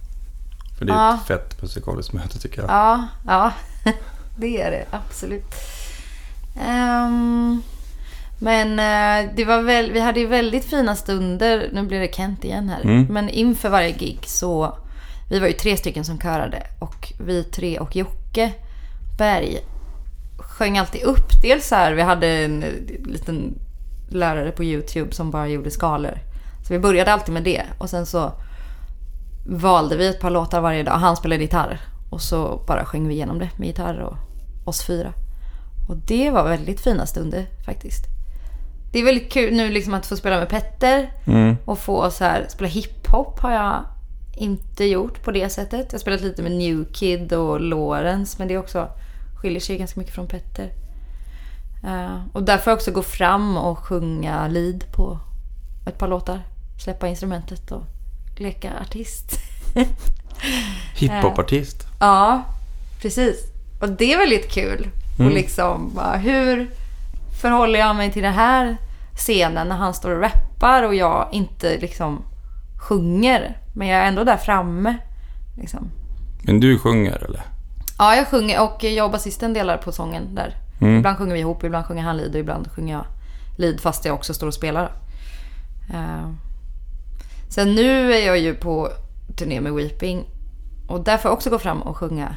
Speaker 1: För det är
Speaker 2: Ja.
Speaker 1: ett fett musikaliskt möte tycker jag.
Speaker 2: Ja, ja. [LAUGHS] Det är det absolut. Ehm, men eh, det var väl, vi hade ju väldigt fina stunder. Nu blir det Kent igen här.
Speaker 1: Mm.
Speaker 2: Men inför varje gig så... Vi var ju tre stycken som körade. Och vi tre och Jocke Berg sjöng alltid upp. Dels så här, vi hade en liten lärare på YouTube som bara gjorde skalor. Så vi började alltid med det. Och sen så valde vi ett par låtar varje dag. Han spelade gitarr. Och så bara sjöng vi igenom det med gitarr och oss fyra. Och det var väldigt fina stunder faktiskt. Det är väldigt kul nu liksom att få spela med Petter
Speaker 1: Mm.
Speaker 2: och få så här, spela hiphop har jag inte gjort på det sättet. Jag har spelat lite med New Kid och Lawrence men det också skiljer sig ganska mycket från Petter. Eh, och där får jag också gå fram och sjunga lead på ett par låtar. Släppa instrumentet och leka artist. [LAUGHS]
Speaker 1: Hiphopartist.
Speaker 2: Ja, precis. Och det är väldigt kul.
Speaker 1: Mm.
Speaker 2: Och liksom, bara, hur förhåller jag mig till den här scenen när han står och rappar och jag inte liksom sjunger. Men jag är ändå där framme. Liksom.
Speaker 1: Men du sjunger eller?
Speaker 2: Ja, jag sjunger och jag och basisten delar på sången där.
Speaker 1: Mm.
Speaker 2: Ibland sjunger vi ihop, ibland sjunger han lead och ibland sjunger jag lead fast jag också står och spelar. Uh, sen nu är jag ju på turné med Weeping och där får jag också gå fram och sjunga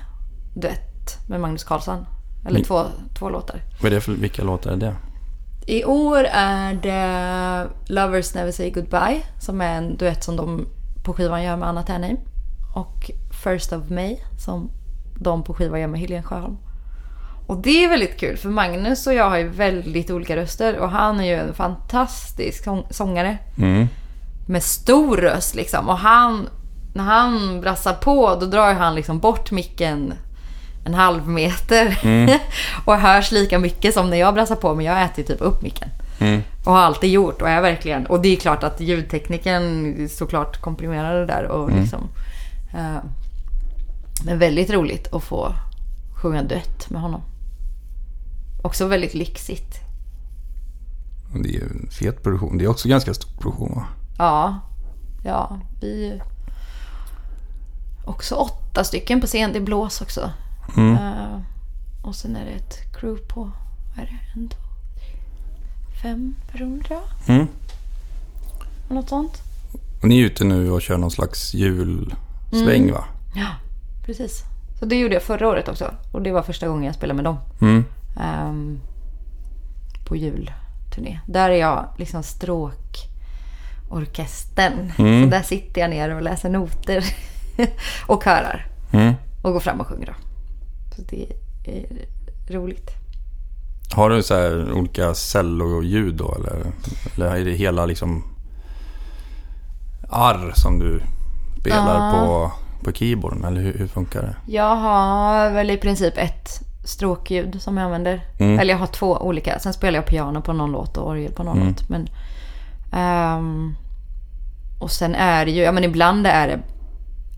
Speaker 2: duett med Magnus Carlsson. Eller
Speaker 1: Mm.
Speaker 2: två, två låtar.
Speaker 1: Vad är det för, vilka låtar är det?
Speaker 2: I år är det Lovers Never Say Goodbye som är en duett som de på skivan gör med Anna Ternheim. Och First of May som de på skivan gör med Helene Sjöholm. Och det är väldigt kul för Magnus och jag har ju väldigt olika röster och han är ju en fantastisk sång- sångare
Speaker 1: Mm.
Speaker 2: med stor röst liksom. Och han, när han brassar på då drar han liksom bort micken en halv meter. [LAUGHS] och hörs lika mycket som när jag brassar på men jag äter ju typ upp micken.
Speaker 1: Mm.
Speaker 2: Och har alltid gjort och är verkligen. Och det är klart att ljudtekniken såklart komprimerar det där och liksom. eh, men väldigt roligt att få sjunga duett med honom. Också väldigt lyxigt.
Speaker 1: Det är ju en fet produktion. Det är också ganska stor produktion va?
Speaker 2: Ja, ja, vi är ju också åtta stycken på scen. Det blås också.
Speaker 1: Mm.
Speaker 2: Eh, och sen är det ett crew på, vad är det, en, två, fem personer tror jag.
Speaker 1: Mm.
Speaker 2: Något sånt.
Speaker 1: Och ni är ute nu och kör någon slags julsväng
Speaker 2: Mm.
Speaker 1: va?
Speaker 2: Ja, precis. Så det gjorde jag förra året också. Och det var första gången jag spelade med dem.
Speaker 1: Mm.
Speaker 2: ehm, på julturné. Där är jag liksom stråkorkestern.
Speaker 1: Mm.
Speaker 2: Så där sitter jag ner och läser noter. [LAUGHS] och körar.
Speaker 1: Mm.
Speaker 2: Och går fram och sjunger då. Så det är roligt.
Speaker 1: Har du så här olika celloljud då eller? Eller är det hela liksom arr som du spelar
Speaker 2: Ja.
Speaker 1: på, på keyboarden? Eller hur, hur funkar det?
Speaker 2: Jag har väl i princip ett stråkljud som jag använder.
Speaker 1: Mm.
Speaker 2: Eller jag har två olika. Sen spelar jag piano på någon låt och orgel på någon
Speaker 1: Mm.
Speaker 2: låt. Men, ehm, och sen är det ju, ja men ibland är det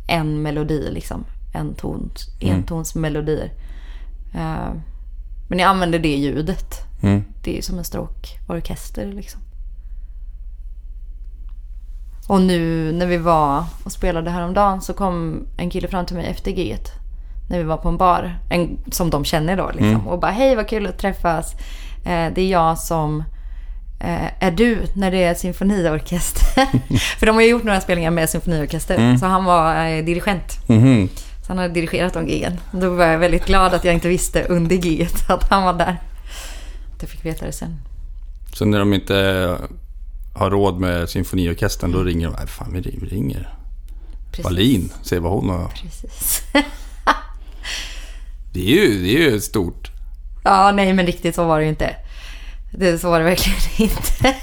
Speaker 2: en melodi liksom. En tons,
Speaker 1: Mm.
Speaker 2: entonsmelodier. Ehm, men jag använder det ljudet.
Speaker 1: Mm.
Speaker 2: Det är som en stråkorkester liksom. Och nu när vi var och spelade häromdagen så kom en kille fram till mig efter giget. När vi var på en bar. En, som de känner då liksom.
Speaker 1: Mm.
Speaker 2: Och bara hej vad kul att träffas. Eh, det är jag som eh, är du när det är symfoniorkester. [LAUGHS] För de har ju gjort några spelningar med symfoniorkester.
Speaker 1: Mm.
Speaker 2: Så han var eh, dirigent.
Speaker 1: Mhm.
Speaker 2: Han hade dirigerat de gigen. Då var jag väldigt glad att jag inte visste under giget [LAUGHS] att han var där. Att jag fick veta det sen.
Speaker 1: Så när de inte har råd med symfoniorkestern då ringer de. Nej, fan vi vi ringer
Speaker 2: Precis.
Speaker 1: Wallin. Se vad hon har.
Speaker 2: Precis.
Speaker 1: Det är ju, det är ju stort.
Speaker 2: Ja, nej men riktigt så var det ju inte. Det, så var det verkligen [LAUGHS] inte.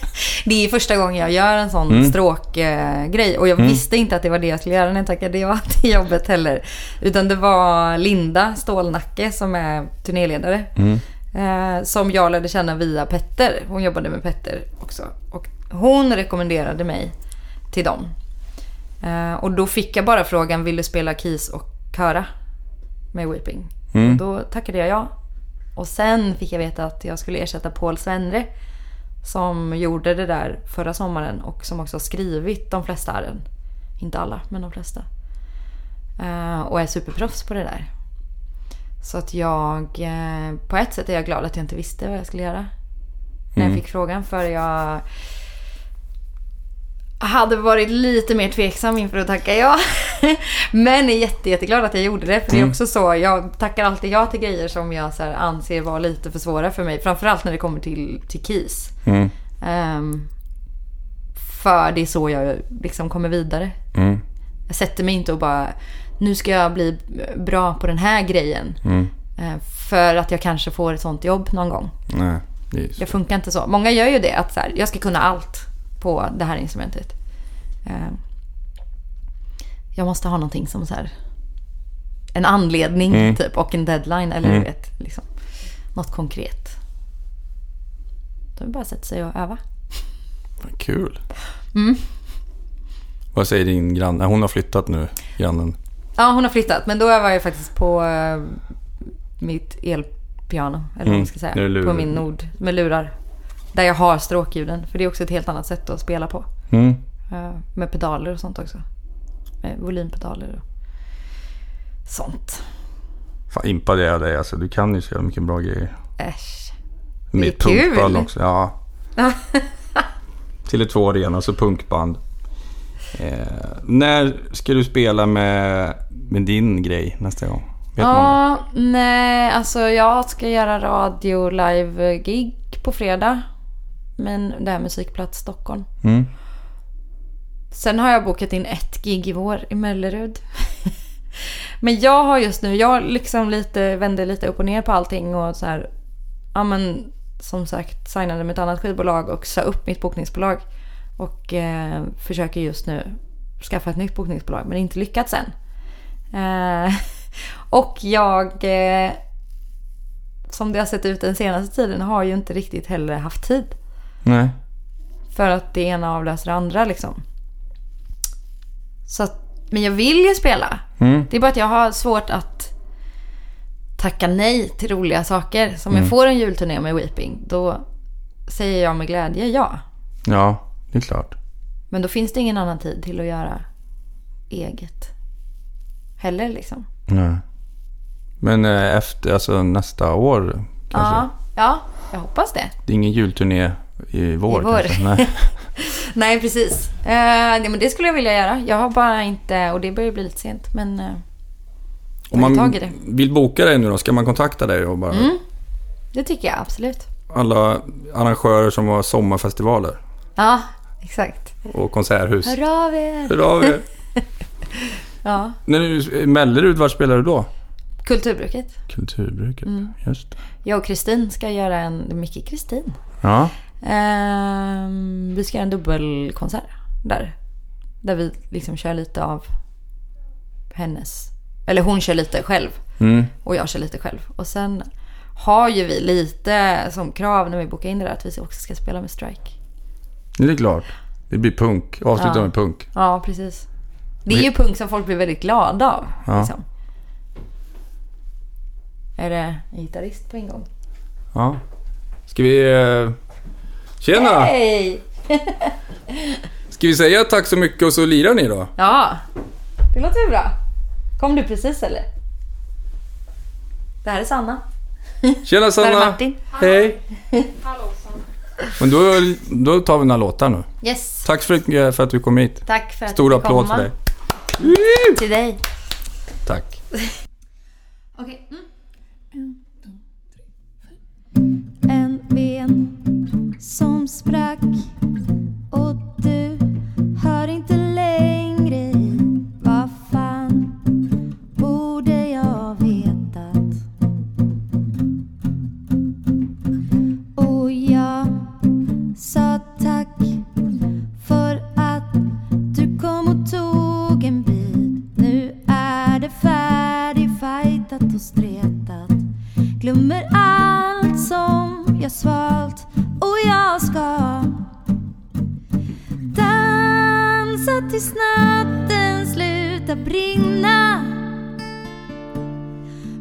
Speaker 2: Det är första gången jag gör en sån
Speaker 1: Mm.
Speaker 2: stråkgrej. och jag
Speaker 1: Mm.
Speaker 2: visste inte att det var det jag skulle göra när jag tackade ja [LAUGHS] till jobbet heller. Utan det var Linda Stålnacke som är turnéledare.
Speaker 1: Mm.
Speaker 2: Eh, som jag lärde känna via Petter. Hon jobbade med Petter också. Och hon rekommenderade mig till dem. Eh, och då fick jag bara frågan, vill du spela keys och köra med Weeping?
Speaker 1: Mm.
Speaker 2: Och då tackade jag ja. Och sen fick jag veta att jag skulle ersätta Paul Svenre. Som gjorde det där förra sommaren och som också har skrivit de flesta arren. Inte alla, men de flesta. Eh, och är superproffs på det där. Så att jag, eh, på ett sätt är jag glad att jag inte visste vad jag skulle göra. När
Speaker 1: Mm.
Speaker 2: jag fick frågan för jag hade varit lite mer tveksam inför att tacka ja. [LAUGHS] Men är jätte, jätteglad att jag gjorde det. För det är
Speaker 1: Mm.
Speaker 2: också så, jag tackar alltid ja till grejer som jag så anser vara lite för svåra för mig. Framförallt när det kommer till, till keys.
Speaker 1: Mm.
Speaker 2: Ehm, för det är så jag liksom kommer vidare.
Speaker 1: Mm.
Speaker 2: Jag sätter mig inte och bara, nu ska jag bli bra på den här grejen.
Speaker 1: Mm.
Speaker 2: Eh, För att jag kanske får ett sånt jobb någon gång.
Speaker 1: Nej, det.
Speaker 2: Det funkar inte så. Många gör ju det, att så här, jag ska kunna allt på det här instrumentet. Eh, Jag måste ha någonting som så här, en anledning
Speaker 1: Mm.
Speaker 2: typ och en deadline eller
Speaker 1: Mm.
Speaker 2: vet, liksom, något konkret. Då är det bara att sätta sig och öva.
Speaker 1: Vad Kul.
Speaker 2: Mm.
Speaker 1: Vad säger din granne? Hon har flyttat nu, grannen.
Speaker 2: Ja, hon har flyttat. Men då var jag faktiskt på eh, mitt elpiano. Eller vad
Speaker 1: Mm,
Speaker 2: man ska säga. På min nord med lurar. Där jag har stråkljuden. För det är också ett helt annat sätt att spela på.
Speaker 1: Mm.
Speaker 2: Eh, med pedaler och sånt också. Med volympedaler och sånt.
Speaker 1: Fan impad är jag dig alltså. Du kan ju så jävla mycket bra grejer.
Speaker 2: Äsch.
Speaker 1: Med
Speaker 2: Det är kul.
Speaker 1: punkband också. Ja. [LAUGHS] Till två arena så punkband. Eh, när ska du spela med, med din grej nästa gång? Vet
Speaker 2: Ja, nej, alltså jag ska göra radio live-gig på fredag. Men det här Musikplats Stockholm.
Speaker 1: Mm.
Speaker 2: Sen har jag bokat in ett gig i vår i Mellerud. [LAUGHS] men jag har just nu, jag liksom lite, vände lite upp och ner på allting och så här, ja men som sagt signade med ett annat skivbolag och sa upp mitt bokningsbolag. Och eh, försöker just nu skaffa ett nytt bokningsbolag men inte lyckats än. Eh, [LAUGHS] och jag, eh, som det har sett ut den senaste tiden, har ju inte riktigt heller haft tid.
Speaker 1: Nej.
Speaker 2: För att det ena avlöser det andra liksom. Så att, men jag vill ju spela.
Speaker 1: Mm.
Speaker 2: Det är bara att jag har svårt att tacka nej till roliga saker. Så om
Speaker 1: Mm.
Speaker 2: jag får en julturné med Weeping, då säger jag med glädje ja.
Speaker 1: Ja, det är klart.
Speaker 2: Men då finns det ingen annan tid till att göra eget. Heller liksom.
Speaker 1: Nej. Men eh, efter, alltså nästa år kanske?
Speaker 2: Ja, ja, jag hoppas det.
Speaker 1: Det är ingen julturné i vår,
Speaker 2: I vår.
Speaker 1: kanske? Nej. [LAUGHS]
Speaker 2: Nej, precis. Eh, nej, men det skulle jag vilja göra. Jag har bara inte, och det börjar bli lite sent, men eh,
Speaker 1: Om man vill boka dig nu då, ska man kontakta dig och bara...
Speaker 2: Mm. det tycker jag absolut.
Speaker 1: Alla arrangörer som har sommarfestivaler
Speaker 2: Ja, exakt.
Speaker 1: och konserthus.
Speaker 2: Hör av er!
Speaker 1: Hör av er. [LAUGHS]
Speaker 2: Ja,
Speaker 1: När du Mellerud, var spelar du då?
Speaker 2: Kulturbruket.
Speaker 1: Kulturbruket,
Speaker 2: Mm.
Speaker 1: just det.
Speaker 2: Jag och Kristin ska göra en, Micke Kristin.
Speaker 1: Ja,
Speaker 2: Ehm, vi ska göra en dubbelkonsert där. Där vi liksom kör lite av hennes, eller hon kör lite själv
Speaker 1: mm.
Speaker 2: och jag kör lite själv. Och sen har ju vi lite som krav när vi bokar in det där att vi också ska spela med Strike.
Speaker 1: det är klart. Det blir punk. Avsluta
Speaker 2: Ja.
Speaker 1: med punk.
Speaker 2: Ja, precis. Det är ju punk som folk blir väldigt glada av.
Speaker 1: Ja.
Speaker 2: Liksom. Är det en gitarrist på ingång?
Speaker 1: Ja. Ska vi... Tjena!
Speaker 2: Hej! [LAUGHS]
Speaker 1: Ska vi säga tack så mycket och så lirar ni då?
Speaker 2: Ja, det låter ju bra. Kom du precis eller? Det här är Sanna.
Speaker 1: Tjena
Speaker 2: Det här är
Speaker 1: Sanna!
Speaker 2: Martin.
Speaker 1: Hej! Men då, då tar vi några låtar nu.
Speaker 2: Yes.
Speaker 1: Tack så mycket för att du kom hit.
Speaker 2: Tack för att
Speaker 1: Stor
Speaker 2: du fick
Speaker 1: applåd
Speaker 2: komma.
Speaker 1: för dig.
Speaker 2: Till dig.
Speaker 1: Tack. [LAUGHS]
Speaker 2: Okej.
Speaker 3: En ben som sprack och du hör inte längre i. Vad fan borde jag vetat? Och jag sa tack för att du kom och tog en bit. Nu är det färdigfajtat och stretat. Glömmer allt som jag svalt jag ska dansa tills natten slutar brinna.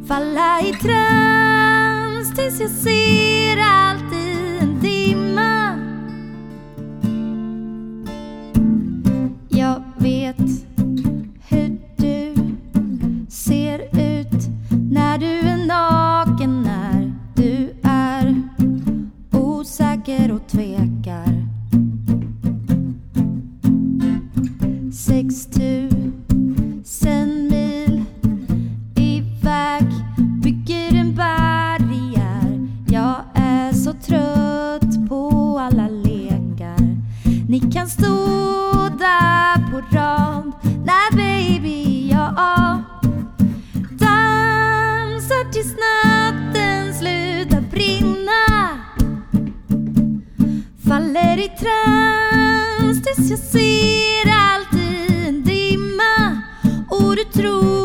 Speaker 3: Falla i trans tills jag ser allt i en dimma. Jag vet hur du ser ut när du är faller i trans tills jag ser allt i en dimma. Och du tror